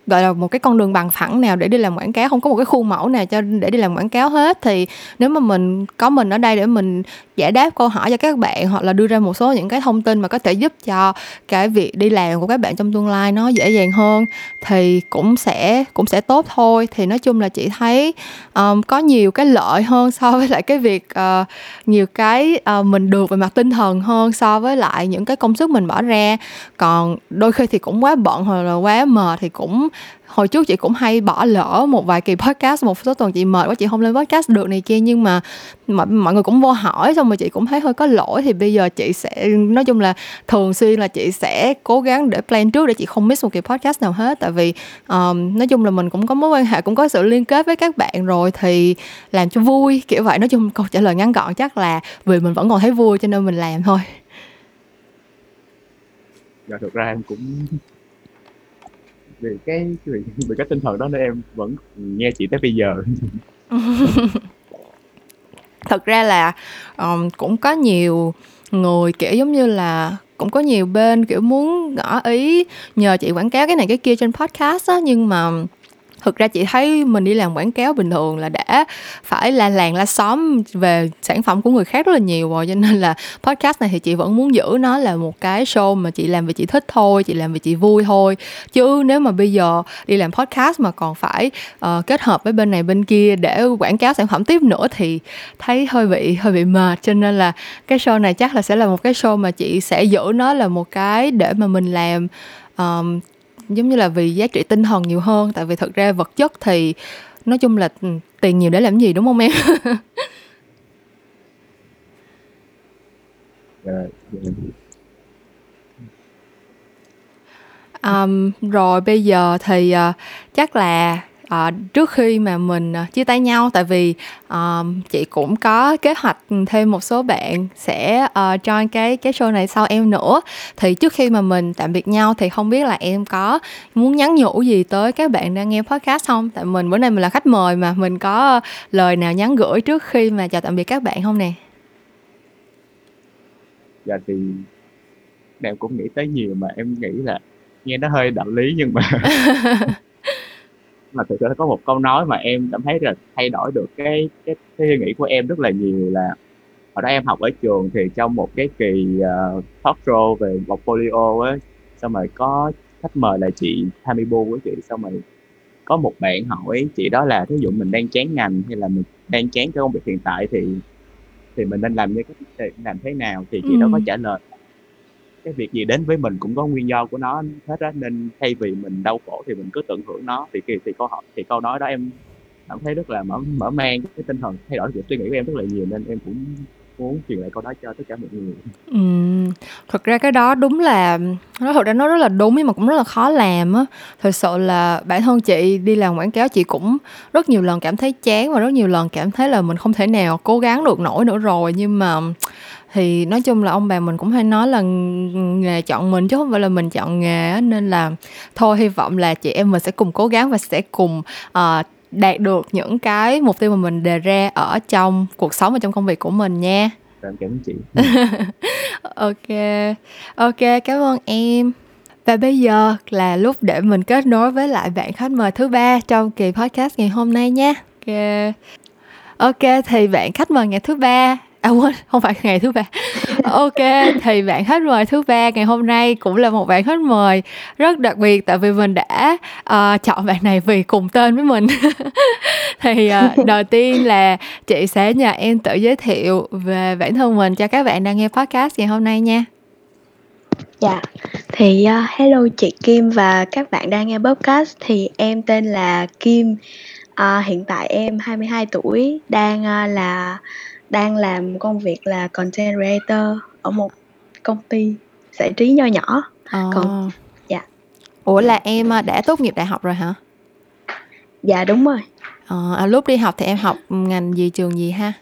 gọi là một cái con đường bằng phẳng nào để đi làm quảng cáo không có một cái khuôn mẫu nào cho để đi làm quảng cáo hết. Thì nếu mà mình có mình ở đây để mình giải đáp câu hỏi cho các bạn hoặc là đưa ra một số những cái thông tin mà có thể giúp cho cái việc đi làm của các bạn trong tương lai nó dễ dàng hơn thì cũng sẽ cũng sẽ tốt thôi. Thì nói chung là chị thấy um, có nhiều cái lợi hơn so với lại cái việc uh, nhiều cái uh, mình được về mặt tinh thần hơn so với lại những cái công sức mình bỏ ra. Còn đôi khi thì cũng quá bận hoặc là quá mệt thì cũng hồi trước chị cũng hay bỏ lỡ một vài kỳ podcast một số tuần chị mệt quá chị không lên podcast được này kia nhưng mà mọi, mọi người cũng vô hỏi xong rồi chị cũng thấy hơi có lỗi. Thì bây giờ chị sẽ nói chung là thường xuyên là chị sẽ cố gắng để plan trước để chị không miss một kỳ podcast nào hết. Tại vì um, nói chung là mình cũng có mối quan hệ cũng có sự liên kết với các bạn rồi thì làm cho vui kiểu vậy. Nói chung câu trả lời ngắn gọn chắc là vì mình vẫn còn thấy vui cho nên mình làm thôi. Dạ thực ra em cũng vì cái vì, vì cái tinh thần đó nên em vẫn nghe chị tới bây giờ. Thật ra là um, cũng có nhiều người kiểu giống như là cũng có nhiều bên kiểu muốn ngỏ ý nhờ chị quảng cáo cái này cái kia trên podcast á nhưng mà thực ra chị thấy mình đi làm quảng cáo bình thường là đã phải la làng la xóm về sản phẩm của người khác rất là nhiều rồi cho nên là podcast này thì chị vẫn muốn giữ nó là một cái show mà chị làm vì chị thích thôi chị làm vì chị vui thôi. Chứ nếu mà bây giờ đi làm podcast mà còn phải uh, kết hợp với bên này bên kia để quảng cáo sản phẩm tiếp nữa thì thấy hơi bị hơi bị mệt. Cho nên là cái show này chắc là sẽ là một cái show mà chị sẽ giữ nó là một cái để mà mình làm um, giống như là vì giá trị tinh thần nhiều hơn tại vì thực ra vật chất thì nói chung là ừ, tiền nhiều để làm gì đúng không em? Um, rồi bây giờ thì uh, chắc là uh, trước khi mà mình uh, chia tay nhau tại vì uh, chị cũng có kế hoạch thêm một số bạn sẽ uh, join cái cái show này sau em nữa. Thì trước khi mà mình tạm biệt nhau thì không biết là em có muốn nhắn nhủ gì tới các bạn đang nghe podcast không? Tại mình bữa nay mình là khách mời mà mình có lời nào nhắn gửi trước khi mà chào tạm biệt các bạn không nè? Dạ thì em cũng nghĩ tới nhiều mà em nghĩ là nghe nó hơi đạo lý nhưng mà mà thực sự có một câu nói mà em cảm thấy là thay đổi được cái cái cái suy nghĩ của em rất là nhiều là hồi đó em học ở trường thì trong một cái kỳ uh, talk show về portfolio á xong rồi có khách mời là chị Tamibu của chị xong rồi có một bạn hỏi chị đó là thí dụ mình đang chán ngành hay là mình đang chán cái công việc hiện tại thì thì mình nên làm như cái làm thế nào thì chị ừ. đó có trả lời cái việc gì đến với mình cũng có nguyên do của nó hết á nên thay vì mình đau khổ thì mình cứ tận hưởng nó. Thì thì, thì câu hỏi thì câu nói đó em cảm thấy rất là mở mở mang cái tinh thần thay đổi việc suy nghĩ của em rất là nhiều nên em cũng muốn truyền lại câu đó cho tất cả mọi người. Ừ, thật ra cái đó đúng là nó thật ra nó rất là đúng nhưng mà cũng rất là khó làm á. Thật sự là bản thân chị đi làm quảng cáo chị cũng rất nhiều lần cảm thấy chán và rất nhiều lần cảm thấy là mình không thể nào cố gắng được nổi nữa rồi. Nhưng mà thì nói chung là ông bà mình cũng hay nói là nghề chọn mình chứ không phải là mình chọn nghề á. Nên là thôi hy vọng là chị em mình sẽ cùng cố gắng và sẽ cùng uh, đạt được những cái mục tiêu mà mình đề ra ở trong cuộc sống và trong công việc của mình nha. Cảm ơn chị. Ok. Ok cảm ơn em. Và bây giờ là lúc để mình kết nối với lại bạn khách mời thứ ba trong kỳ podcast ngày hôm nay nha. Ok. Ok thì bạn khách mời ngày thứ ba à quên không phải ngày thứ ba. Ok thì bạn khách mời thứ ba ngày hôm nay cũng là một bạn khách mời. Rất đặc biệt tại vì mình đã uh, chọn bạn này vì cùng tên với mình. Thì uh, đầu tiên là chị sẽ nhờ em tự giới thiệu về bản thân mình cho các bạn đang nghe podcast ngày hôm nay nha. Dạ, thì uh, hello chị Kim và các bạn đang nghe podcast. Thì em tên là Kim. Uh, hiện tại em 22 tuổi, đang uh, là đang làm công việc là content creator ở một công ty giải trí nho nhỏ. Ờ. còn dạ. Ủa là em à, đã tốt nghiệp đại học rồi hả? Dạ đúng rồi. Ờ, à, lúc đi học thì em học ngành gì trường gì ha?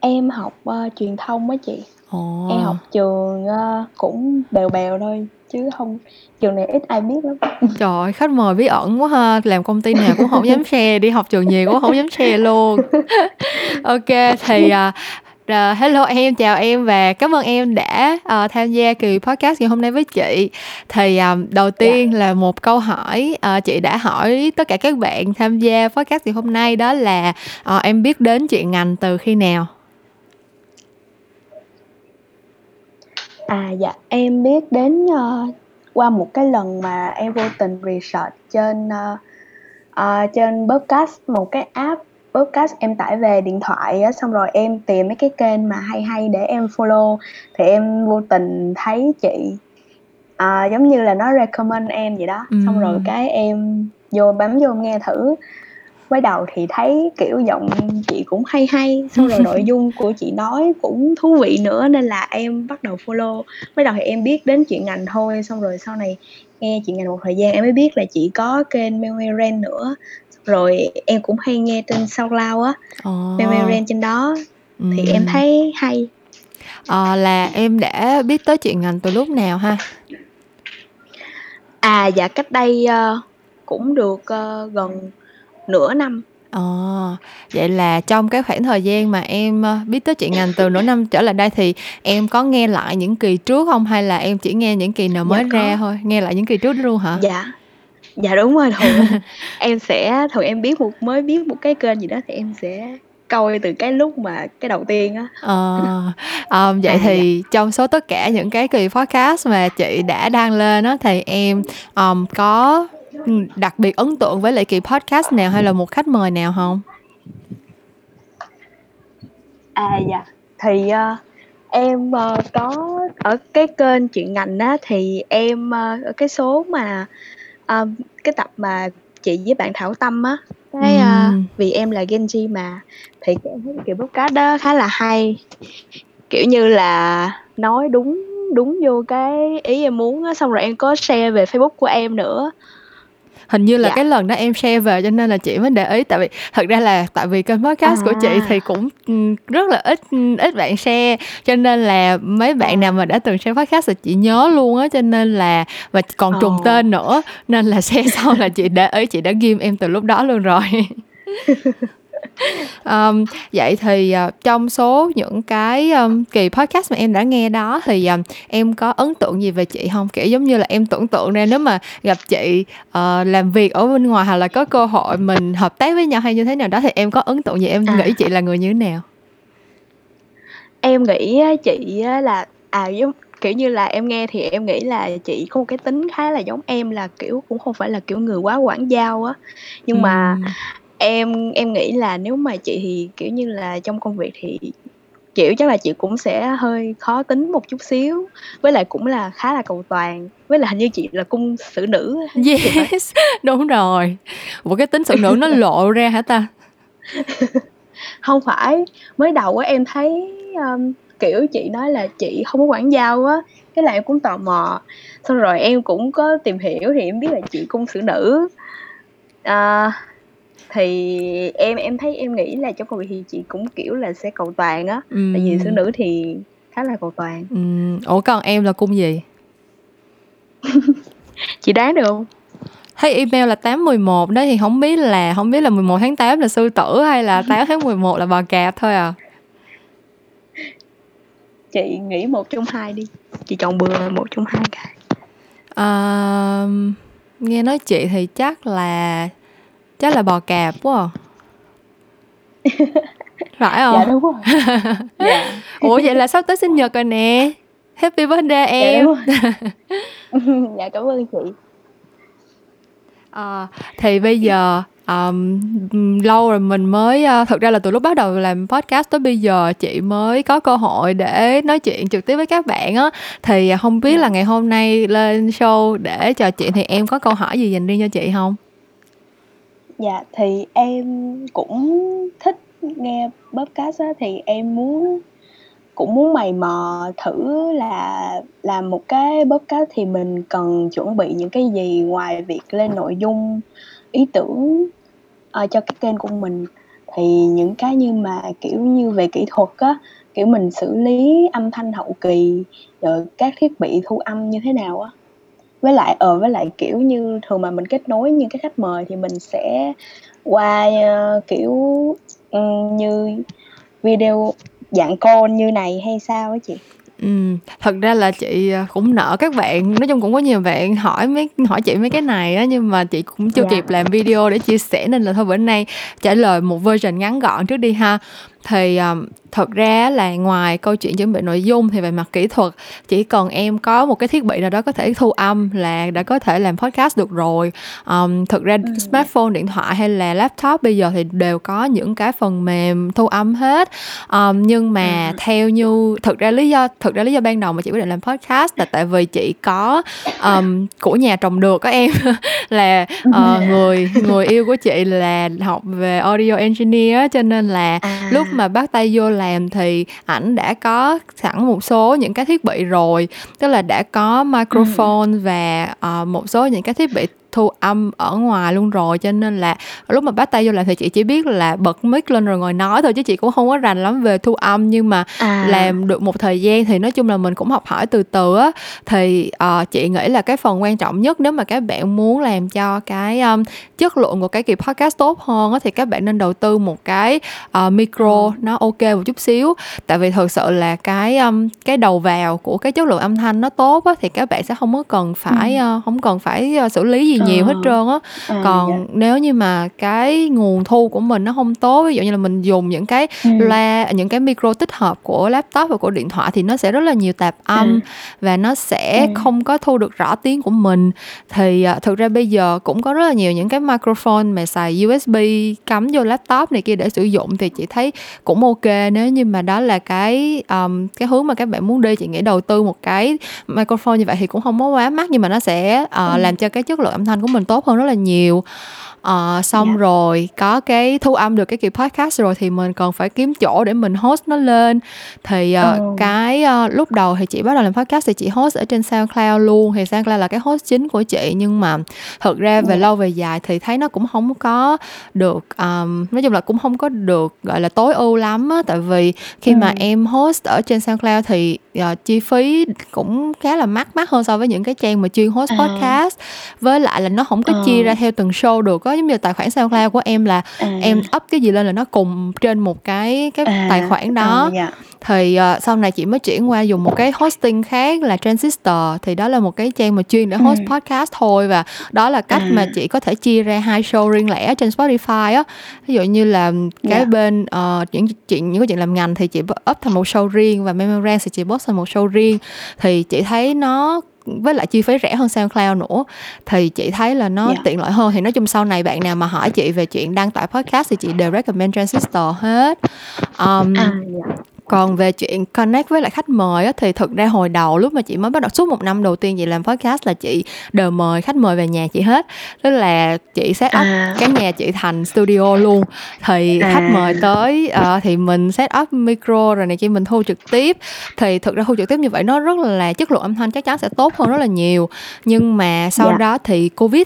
Em học uh, truyền thông á chị. Ồ. em học trường uh, cũng bèo bèo thôi chứ không trường này ít ai biết lắm. Trời ơi khách mời bí ẩn quá ha. Làm công ty nào cũng không dám share đi học trường gì cũng không dám share luôn. Ok thì uh, Uh, hello em chào em và cảm ơn em đã uh, tham gia kỳ podcast ngày hôm nay với chị. Thì um, đầu tiên yeah. là một câu hỏi uh, chị đã hỏi tất cả các bạn tham gia podcast ngày hôm nay đó là uh, em biết đến chuyện ngành từ khi nào À dạ em biết đến uh, qua một cái lần mà em vô tình research trên uh, uh, trên podcast một cái app podcast em tải về điện thoại á, xong rồi em tìm mấy cái kênh mà hay hay để em follow thì em vô tình thấy chị uh, giống như là nó recommend em vậy đó. Xong rồi cái em vô bấm vô nghe thử mới đầu thì thấy kiểu giọng chị cũng hay hay xong rồi nội dung của chị nói cũng thú vị nữa nên là em bắt đầu follow mới đầu thì em biết đến chuyện ngành thôi xong rồi sau này nghe chuyện ngành một thời gian em mới biết là chị có kênh Memory Ren nữa rồi em cũng hay nghe trên SoundCloud á oh. Memory Ren trên đó thì ừ. em thấy hay à, là em đã biết tới chuyện ngành từ lúc nào ha à dạ cách đây uh, cũng được uh, gần nửa năm Ờ, vậy là trong cái khoảng thời gian mà em ờ, biết tới chuyện ngành từ nửa năm trở lại đây thì em có nghe lại những kỳ trước không hay là em chỉ nghe những kỳ nào dạ mới dạ ra thôi, nghe lại những kỳ trước luôn hả? Dạ. Dạ đúng rồi thường em sẽ thường em biết một mới biết một cái kênh gì đó thì em sẽ coi từ cái lúc mà cái đầu tiên á. Ờ, um, vậy à, thì dạ. trong số tất cả những cái kỳ podcast mà chị đã đăng lên á thì em um, có đặc biệt ấn tượng với lại kỳ podcast nào hay là một khách mời nào không? À dạ, thì uh, em uh, có ở cái kênh chuyện ngành á thì em uh, ở cái số mà uh, cái tập mà chị với bạn Thảo Tâm á cái uh, vì em là Gen Z mà thì em thấy kiểu podcast đó khá là hay. Kiểu như là nói đúng đúng vô cái ý em muốn á xong rồi em có share về Facebook của em nữa hình như là dạ. cái lần đó em share về cho nên là chị mới để ý tại vì thật ra là tại vì kênh podcast à. của chị thì cũng rất là ít ít bạn share cho nên là mấy bạn nào mà đã từng share podcast thì chị nhớ luôn á cho nên là và còn trùng oh. tên nữa nên là share xong là chị để ý chị đã ghim em từ lúc đó luôn rồi um, vậy thì uh, trong số những cái um, kỳ podcast mà em đã nghe đó thì um, em có ấn tượng gì về chị không kiểu giống như là em tưởng tượng ra nếu mà gặp chị uh, làm việc ở bên ngoài hoặc là có cơ hội mình hợp tác với nhau hay như thế nào đó thì em có ấn tượng gì em à. nghĩ chị là người như thế nào em nghĩ chị là à giống kiểu như là em nghe thì em nghĩ là chị có một cái tính khá là giống em là kiểu cũng không phải là kiểu người quá quảng giao á nhưng ừ. mà em em nghĩ là nếu mà chị thì kiểu như là trong công việc thì kiểu chắc là chị cũng sẽ hơi khó tính một chút xíu. Với lại cũng là khá là cầu toàn. Với lại hình như chị là cung xử nữ yes đúng rồi. Một cái tính xử nữ nó lộ ra hả ta? Không phải. Mới đầu á em thấy um, kiểu chị nói là chị không có quản giao á cái là em cũng tò mò. Xong rồi em cũng có tìm hiểu thì em biết là chị cung xử nữ. À, thì em em thấy em nghĩ là trong công việc thì chị cũng kiểu là sẽ cầu toàn á. Ừ. tại vì xử nữ thì khá là cầu toàn. Ừ. ủa còn em là cung gì? Chị đoán được không? Thấy email là 811 đó thì không biết là không biết là 11 tháng 8 là sư tử hay là 8 tháng 11 là bò cạp thôi à. Chị nghĩ một trong hai đi. Chị chọn bừa một trong hai cái. À, nghe nói chị thì chắc là chắc là bò cạp quá à. phải không? Dạ đúng rồi. Dạ. ủa vậy là sắp tới sinh nhật rồi nè. Happy birthday dạ, em. dạ, dạ cảm ơn chị. À, thì bây giờ um, lâu rồi mình mới uh, thực ra là từ lúc bắt đầu làm podcast tới bây giờ chị mới có cơ hội để nói chuyện trực tiếp với các bạn á. Thì không biết là ngày hôm nay lên show để trò chuyện thì em có câu hỏi gì dành riêng cho chị không dạ thì em cũng thích nghe podcast á thì em muốn cũng muốn mày mò thử là làm một cái podcast thì mình cần chuẩn bị những cái gì ngoài việc lên nội dung ý tưởng uh, cho cái kênh của mình. Thì những cái như mà kiểu như về kỹ thuật á kiểu mình xử lý âm thanh hậu kỳ rồi các thiết bị thu âm như thế nào á với lại ờ với lại kiểu như thường mà mình kết nối những cái khách mời thì mình sẽ qua uh, kiểu um, như video dạng call như này hay sao á chị Ừ, thật ra là chị à, cũng nợ các bạn nói chung cũng có nhiều bạn hỏi mấy hỏi chị mấy cái này á nhưng mà chị cũng chưa yeah. Dạ. kịp làm video để chia sẻ nên là thôi bữa nay trả lời một version ngắn gọn trước đi ha thì um, thật ra là ngoài câu chuyện chuẩn bị nội dung thì về mặt kỹ thuật chỉ cần em có một cái thiết bị nào đó có thể thu âm là đã có thể làm podcast được rồi um, thực ra ừ. smartphone điện thoại hay là laptop bây giờ thì đều có những cái phần mềm thu âm hết um, nhưng mà ừ. theo như thực ra lý do thực ra lý do ban đầu mà chị quyết định làm podcast là tại vì chị có um, của nhà trồng được có em là uh, người người yêu của chị là học về audio engineer cho nên là à. lúc mà bắt tay vô làm thì ảnh đã có sẵn một số những cái thiết bị rồi tức là đã có microphone ừ. và uh, một số những cái thiết bị thu âm ở ngoài luôn rồi cho nên là lúc mà bắt tay vô làm thì chị chỉ biết là bật mic lên rồi ngồi nói thôi chứ chị cũng không có rành lắm về thu âm nhưng mà à. làm được một thời gian thì nói chung là mình cũng học hỏi từ từ á thì uh, chị nghĩ là cái phần quan trọng nhất nếu mà các bạn muốn làm cho cái um, chất lượng của cái kỳ podcast tốt hơn á thì các bạn nên đầu tư một cái uh, micro ừ. nó ok một chút xíu tại vì thực sự là cái um, cái đầu vào của cái chất lượng âm thanh nó tốt á thì các bạn sẽ không có cần phải ừ. uh, không cần phải uh, xử lý gì nhiều hết ờ. trơn á à, còn dạ. nếu như mà cái nguồn thu của mình nó không tốt ví dụ như là mình dùng những cái ừ. loa những cái micro tích hợp của laptop và của điện thoại thì nó sẽ rất là nhiều tạp âm ừ. và nó sẽ ừ. không có thu được rõ tiếng của mình thì uh, thực ra bây giờ cũng có rất là nhiều những cái microphone mà xài USB cắm vô laptop này kia để sử dụng thì chị thấy cũng ok nếu như mà đó là cái um, cái hướng mà các bạn muốn đi chị nghĩ đầu tư một cái microphone như vậy thì cũng không có quá mắc nhưng mà nó sẽ uh, ừ. làm cho cái chất lượng âm thanh của mình tốt hơn rất là nhiều uh, xong yeah. Dạ. rồi có cái thu âm được cái kỳ podcast rồi thì mình còn phải kiếm chỗ để mình host nó lên thì uh, oh. cái uh, lúc đầu thì chị bắt đầu làm podcast thì chị host ở trên SoundCloud luôn thì SoundCloud là cái host chính của chị nhưng mà thực ra về yeah. Dạ. lâu về dài thì thấy nó cũng không có được um, nói chung là cũng không có được gọi là tối ưu lắm á tại vì khi ừ. mà em host ở trên SoundCloud thì uh, chi phí cũng khá là mắc mắc hơn so với những cái trang mà chuyên host à. podcast với lại là nó không có à. chia ra theo từng show được á giống như tài khoản SoundCloud của em là à. em up cái gì lên là nó cùng trên một cái cái à. tài khoản đó à, yeah. thì uh, sau này chị mới chuyển qua dùng một cái hosting khác là Transistor thì đó là một cái trang mà chuyên để host ừ. podcast thôi và đó là cách à. mà chị có thể chia ra hai show riêng lẻ trên Spotify á ví dụ như là cái yeah. bên uh, những chuyện những cái chuyện làm ngành thì chị up thành một show riêng và Memorand thì chị post thành một show riêng thì chị thấy nó với lại chi phí rẻ hơn SoundCloud nữa thì chị thấy là nó yeah. Dạ. tiện lợi hơn thì nói chung sau này bạn nào mà hỏi chị về chuyện đăng tải podcast thì chị đều recommend Transistor hết um, à, yeah dạ còn về chuyện connect với lại khách mời á, thì thực ra hồi đầu lúc mà chị mới bắt đầu suốt một năm đầu tiên chị làm podcast là chị đều mời khách mời về nhà chị hết tức là chị set up À. cái nhà chị thành studio luôn thì À. khách mời tới ờ, thì mình set up micro rồi này kia mình thu trực tiếp thì thực ra thu trực tiếp như vậy nó rất là chất lượng âm thanh chắc chắn sẽ tốt hơn rất là nhiều nhưng mà sau Dạ. đó thì covid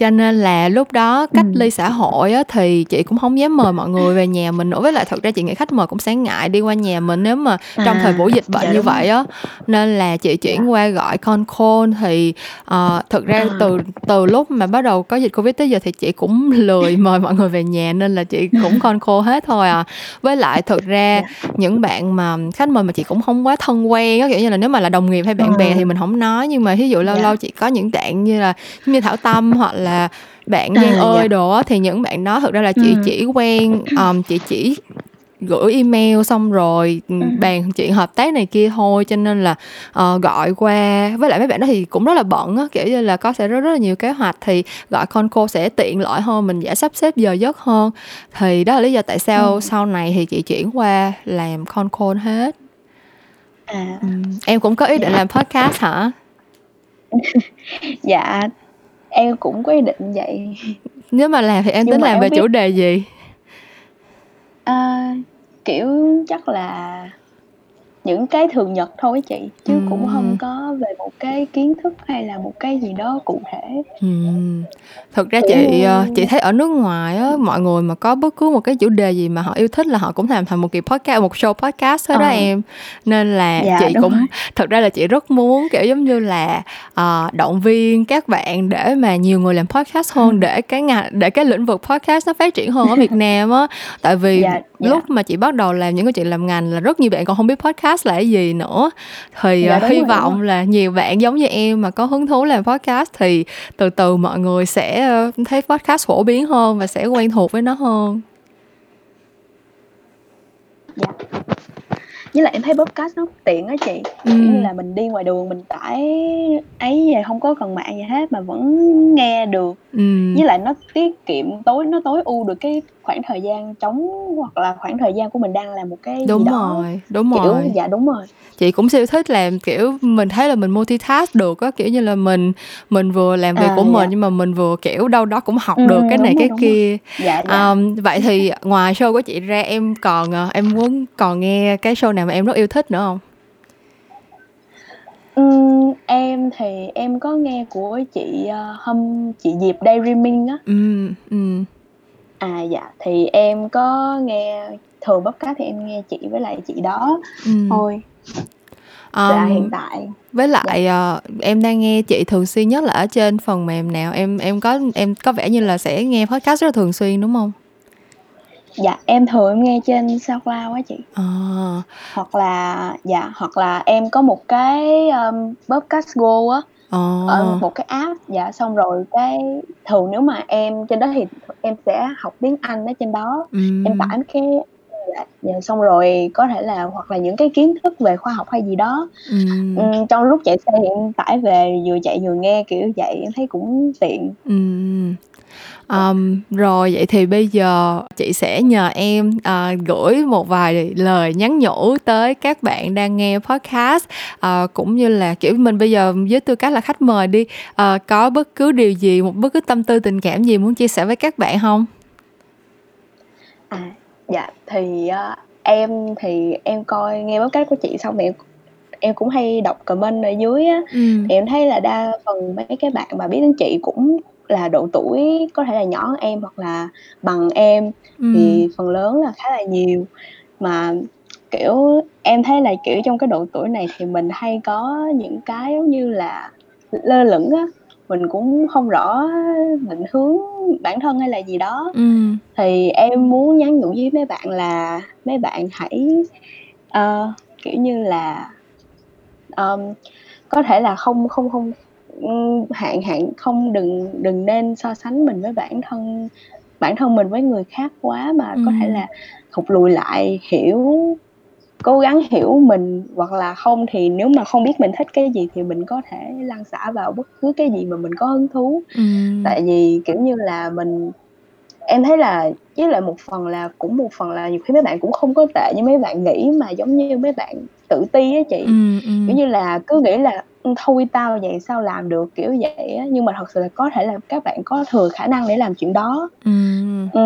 cho nên là lúc đó cách Ừ. ly xã hội á, thì chị cũng không dám mời mọi người về nhà mình nữa với lại thật ra chị nghĩ khách mời cũng sẽ ngại đi qua nhà mình nếu mà trong À, thời buổi dịch bệnh dạ như vậy á nên là chị chuyển qua gọi con call thì uh, thực ra À. từ từ lúc mà bắt đầu có dịch covid tới giờ thì chị cũng lười mời mọi người về nhà nên là chị cũng con call hết thôi à với lại thực ra những bạn mà khách mời mà chị cũng không quá thân quen á kiểu như là nếu mà là đồng nghiệp hay bạn Ừ. bè thì mình không nói nhưng mà ví dụ lâu Dạ. lâu chị có những bạn như là như Thảo Tâm hoặc là bạn À, Giang ơi dạ. đồ thì những bạn đó thực ra là chị Ừ. chỉ quen um, chị chỉ gửi email xong rồi ừ, Ừ. bàn chuyện hợp tác này kia thôi cho nên là ờ, gọi qua với lại mấy bạn đó thì cũng rất là bận á kiểu như là có sẽ rất rất là nhiều kế hoạch thì gọi con cô sẽ tiện lợi hơn mình dễ sắp xếp giờ giấc hơn thì đó là lý do tại sao Ừ. sau này thì chị chuyển qua làm con call hết À, ừ. em cũng có ý định Dạ. làm podcast hả dạ em cũng có ý định vậy. Nếu mà làm thì em Nhưng tính làm em về biết- chủ đề gì? À, kiểu chắc là những cái thường nhật thôi chị chứ cũng Ừm. không có về một cái kiến thức hay là một cái gì đó cụ thể Ừm. Thực ra chị ờ, chị thấy ở nước ngoài á mọi người mà có bất cứ một cái chủ đề gì mà họ yêu thích là họ cũng làm thành một kỳ podcast một show podcast hết đó Ờ. em nên là Dạ, chị cũng rồi. thực ra là chị rất muốn kiểu giống như là ờ, động viên các bạn để mà nhiều người làm podcast hơn để cái ngành để cái lĩnh vực podcast nó phát triển hơn ở Việt Nam á tại vì Dạ, dạ. lúc mà chị bắt đầu làm những cái chuyện làm ngành là rất nhiều bạn còn không biết podcast là cái gì nữa thì Dạ, đúng hy vọng rồi. là nhiều bạn giống như em mà có hứng thú làm podcast thì từ từ mọi người sẽ ờ, thấy podcast phổ biến hơn và sẽ quen thuộc với nó hơn với lại em thấy podcast nó tiện á chị Ừ. như là mình đi ngoài đường mình tải ấy về không có cần mạng gì hết mà vẫn nghe được ừ. với lại nó tiết kiệm tối nó tối ưu được cái khoảng thời gian trống hoặc là khoảng thời gian của mình đang làm một cái đúng gì đó. rồi đúng kiểu rồi. dạ đúng rồi. Chị cũng siêu thích làm kiểu mình thấy là mình multitask được á kiểu như là mình mình vừa làm việc À, của mình dạ. nhưng mà mình vừa kiểu đâu đó cũng học Ừ, được cái này rồi, cái kia. dạ dạ. Um, vậy thì ngoài show của chị ra em còn ờ, em muốn còn nghe cái show nào mà em rất yêu thích nữa không? Ừm, em thì em có nghe của chị ờ, hâm chị Diệp Daydreaming á. Ừ ừ à dạ. Thì em có nghe thường podcast thì em nghe chị với lại chị đó ừ. thôi. Là hiện tại. với lại ờ, em đang nghe chị thường xuyên nhất là ở trên phần mềm nào em em có em có vẻ như là sẽ nghe podcast rất là thường xuyên đúng không? Dạ em thường em nghe trên SoundCloud á chị. À, hoặc là dạ hoặc là em có một cái um, podcast go á ờ, ở một cái app dạ xong rồi cái thường nếu mà em trên đó thì em sẽ học tiếng Anh ở trên đó. Ừm, em tải mấy cái dạ, dạ, xong rồi có thể là hoặc là những cái kiến thức về khoa học hay gì đó. Ừm, Ừm, trong lúc chạy xe thì em tải về vừa chạy vừa nghe kiểu vậy em thấy cũng tiện. Ừm. Um, rồi vậy thì bây giờ chị sẽ nhờ em à, gửi một vài lời nhắn nhủ tới các bạn đang nghe podcast à, cũng như là kiểu mình bây giờ với tư cách là khách mời đi à, có bất cứ điều gì một bất cứ tâm tư tình cảm gì muốn chia sẻ với các bạn không? à dạ thì ờ, em thì em coi nghe podcast của chị xong thì em em cũng hay đọc comment ở dưới á Ừ. thì em thấy là đa phần mấy cái bạn mà biết đến chị cũng là độ tuổi có thể là nhỏ hơn em hoặc là bằng em Ừ. thì phần lớn là khá là nhiều mà kiểu em thấy là kiểu trong cái độ tuổi này thì mình hay có những cái giống như là lơ lửng á mình cũng không rõ định hướng bản thân hay là gì đó Ừ. thì em muốn nhắn nhủ với mấy bạn là mấy bạn hãy ờ, kiểu như là um, có thể là không không không hạn hạn không đừng đừng nên so sánh mình với bản thân bản thân mình với người khác quá mà có thể là thụt lùi lại hiểu cố gắng hiểu mình hoặc là không thì nếu mà không biết mình thích cái gì thì mình có thể lăn xả vào bất cứ cái gì mà mình có hứng thú Ừ. tại vì kiểu như là mình em thấy là với lại một phần là cũng một phần là nhiều khi mấy bạn cũng không có tệ như mấy bạn nghĩ mà giống như mấy bạn tự ti á chị ừ, ừ. kiểu như là cứ nghĩ là ừ, thôi tao vậy sao làm được kiểu vậy á nhưng mà thật sự là có thể là các bạn có thừa khả năng để làm chuyện đó ừ. ừ,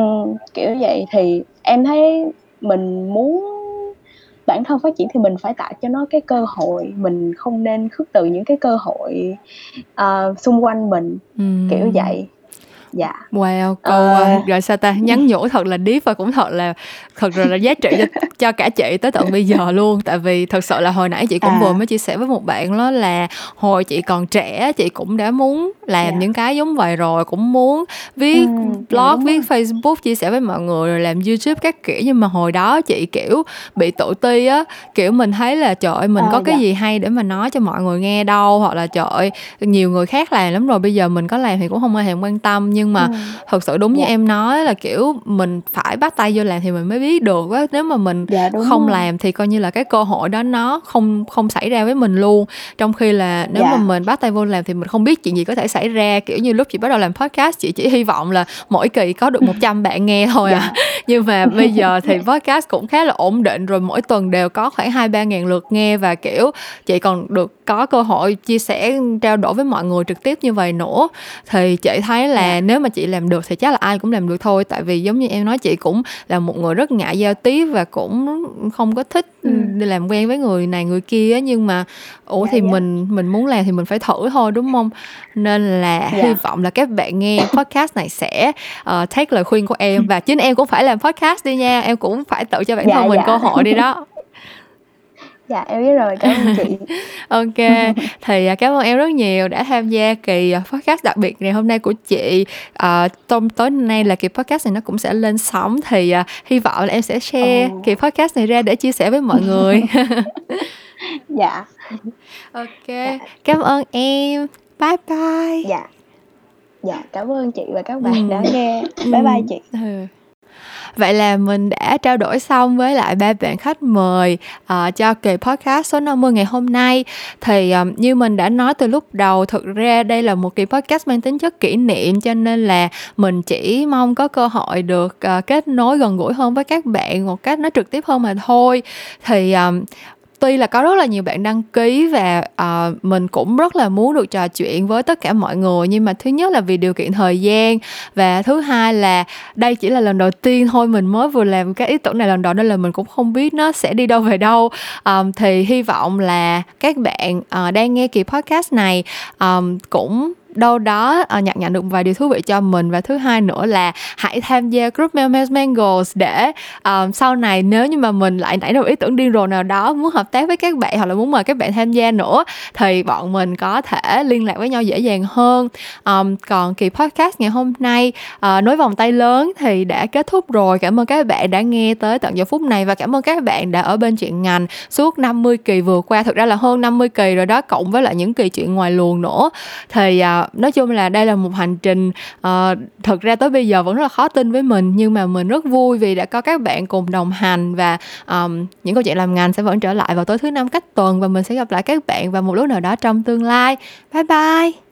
kiểu vậy thì em thấy mình muốn bản thân phát triển thì mình phải tạo cho nó cái cơ hội mình không nên khước từ những cái cơ hội uh, xung quanh mình ừ. kiểu vậy dạ wow câu uh, rồi sao ta nhắn nhủ thật là deep và cũng thật là thật là, là giá trị cho, cho cả chị tới tận bây giờ luôn tại vì thật sự là hồi nãy chị cũng à. vừa mới chia sẻ với một bạn đó là hồi chị còn trẻ chị cũng đã muốn làm yeah. Dạ. những cái giống vậy rồi cũng muốn viết ừ, blog viết rồi. facebook chia sẻ với mọi người rồi làm youtube các kiểu nhưng mà hồi đó chị kiểu bị tự ti á kiểu mình thấy là trời ơi mình à, có cái dạ. gì hay để mà nói cho mọi người nghe đâu hoặc là trời ơi nhiều người khác làm lắm rồi bây giờ mình có làm thì cũng không ai thèm quan tâm nhưng mà ừ. thật sự đúng như. Dạ. em nói là kiểu mình phải bắt tay vô làm thì mình mới biết được á nếu mà mình dạ, không rồi. làm thì coi như là cái cơ hội đó nó không không xảy ra với mình luôn trong khi là nếu dạ. mà mình bắt tay vô làm thì mình không biết chuyện gì có thể xảy ra kiểu như lúc chị bắt đầu làm podcast chị chỉ hy vọng là mỗi kỳ có được 100 bạn nghe thôi à dạ. nhưng mà bây giờ thì podcast cũng khá là ổn định rồi mỗi tuần đều có khoảng hai ba ngàn lượt nghe và kiểu chị còn được có cơ hội chia sẻ trao đổi với mọi người trực tiếp như vậy nữa thì chị thấy là yeah. Nếu mà chị làm được thì chắc là ai cũng làm được thôi tại vì giống như em nói chị cũng là một người rất ngại giao tiếp và cũng không có thích ừ. đi làm quen với người này người kia nhưng mà ủa dạ, thì dạ. mình mình muốn làm thì mình phải thử thôi đúng không nên là dạ. hy vọng là các bạn nghe podcast này sẽ uh, take lời khuyên của em và chính em cũng phải làm podcast đi nha em cũng phải tự cho bản dạ, thân mình dạ. cơ hội đi đó dạ em biết rồi cảm ơn chị. Ok thì à, cảm ơn em rất nhiều đã tham gia kỳ à, podcast đặc biệt ngày hôm nay của chị. À, trong tối nay là kỳ podcast này nó cũng sẽ lên sóng thì uh, hy vọng là em sẽ share oh. kỳ podcast này ra để chia sẻ với mọi người. Dạ. Ok dạ. cảm ơn em. Bye bye. Dạ. Dạ cảm ơn chị và các bạn ừ. đã nghe. Bye bye chị. Ừ vậy là mình đã trao đổi xong với lại ba bạn khách mời uh, cho kỳ podcast số 50 ngày hôm nay. Thì um, như mình đã nói từ lúc đầu thực ra đây là một kỳ podcast mang tính chất kỷ niệm cho nên là mình chỉ mong có cơ hội được uh, kết nối gần gũi hơn với các bạn một cách nó trực tiếp hơn mà thôi. Thì um, tuy là có rất là nhiều bạn đăng ký và uh, mình cũng rất là muốn được trò chuyện với tất cả mọi người. Nhưng mà thứ nhất là vì điều kiện thời gian và thứ hai là đây chỉ là lần đầu tiên thôi mình mới vừa làm cái ý tưởng này lần đầu nên là mình cũng không biết nó sẽ đi đâu về đâu. Um, thì hy vọng là các bạn uh, đang nghe kỳ podcast này um, cũng đâu đó ờ, uh, nhận nhận được vài điều thú vị cho mình. Và thứ hai nữa là hãy tham gia group Melmel's Mangos để um, sau này nếu như mà mình lại nảy ra ý tưởng điên rồ nào đó muốn hợp tác với các bạn hoặc là muốn mời các bạn tham gia nữa thì bọn mình có thể liên lạc với nhau dễ dàng hơn. Um, còn kỳ podcast ngày hôm nay uh, nối vòng tay lớn thì đã kết thúc rồi. Cảm ơn các bạn đã nghe tới tận giờ phút này và cảm ơn các bạn đã ở bên chuyện ngành suốt 50 kỳ vừa qua. Thực ra là hơn 50 kỳ rồi đó cộng với lại những kỳ chuyện ngoài luồng nữa. Thì uh, nói chung là đây là một hành trình uh, thật ra tới bây giờ vẫn rất là khó tin với mình nhưng mà mình rất vui vì đã có các bạn cùng đồng hành và um, những câu chuyện làm ngành sẽ vẫn trở lại vào tối thứ năm cách tuần và mình sẽ gặp lại các bạn vào một lúc nào đó trong tương lai. Bye bye!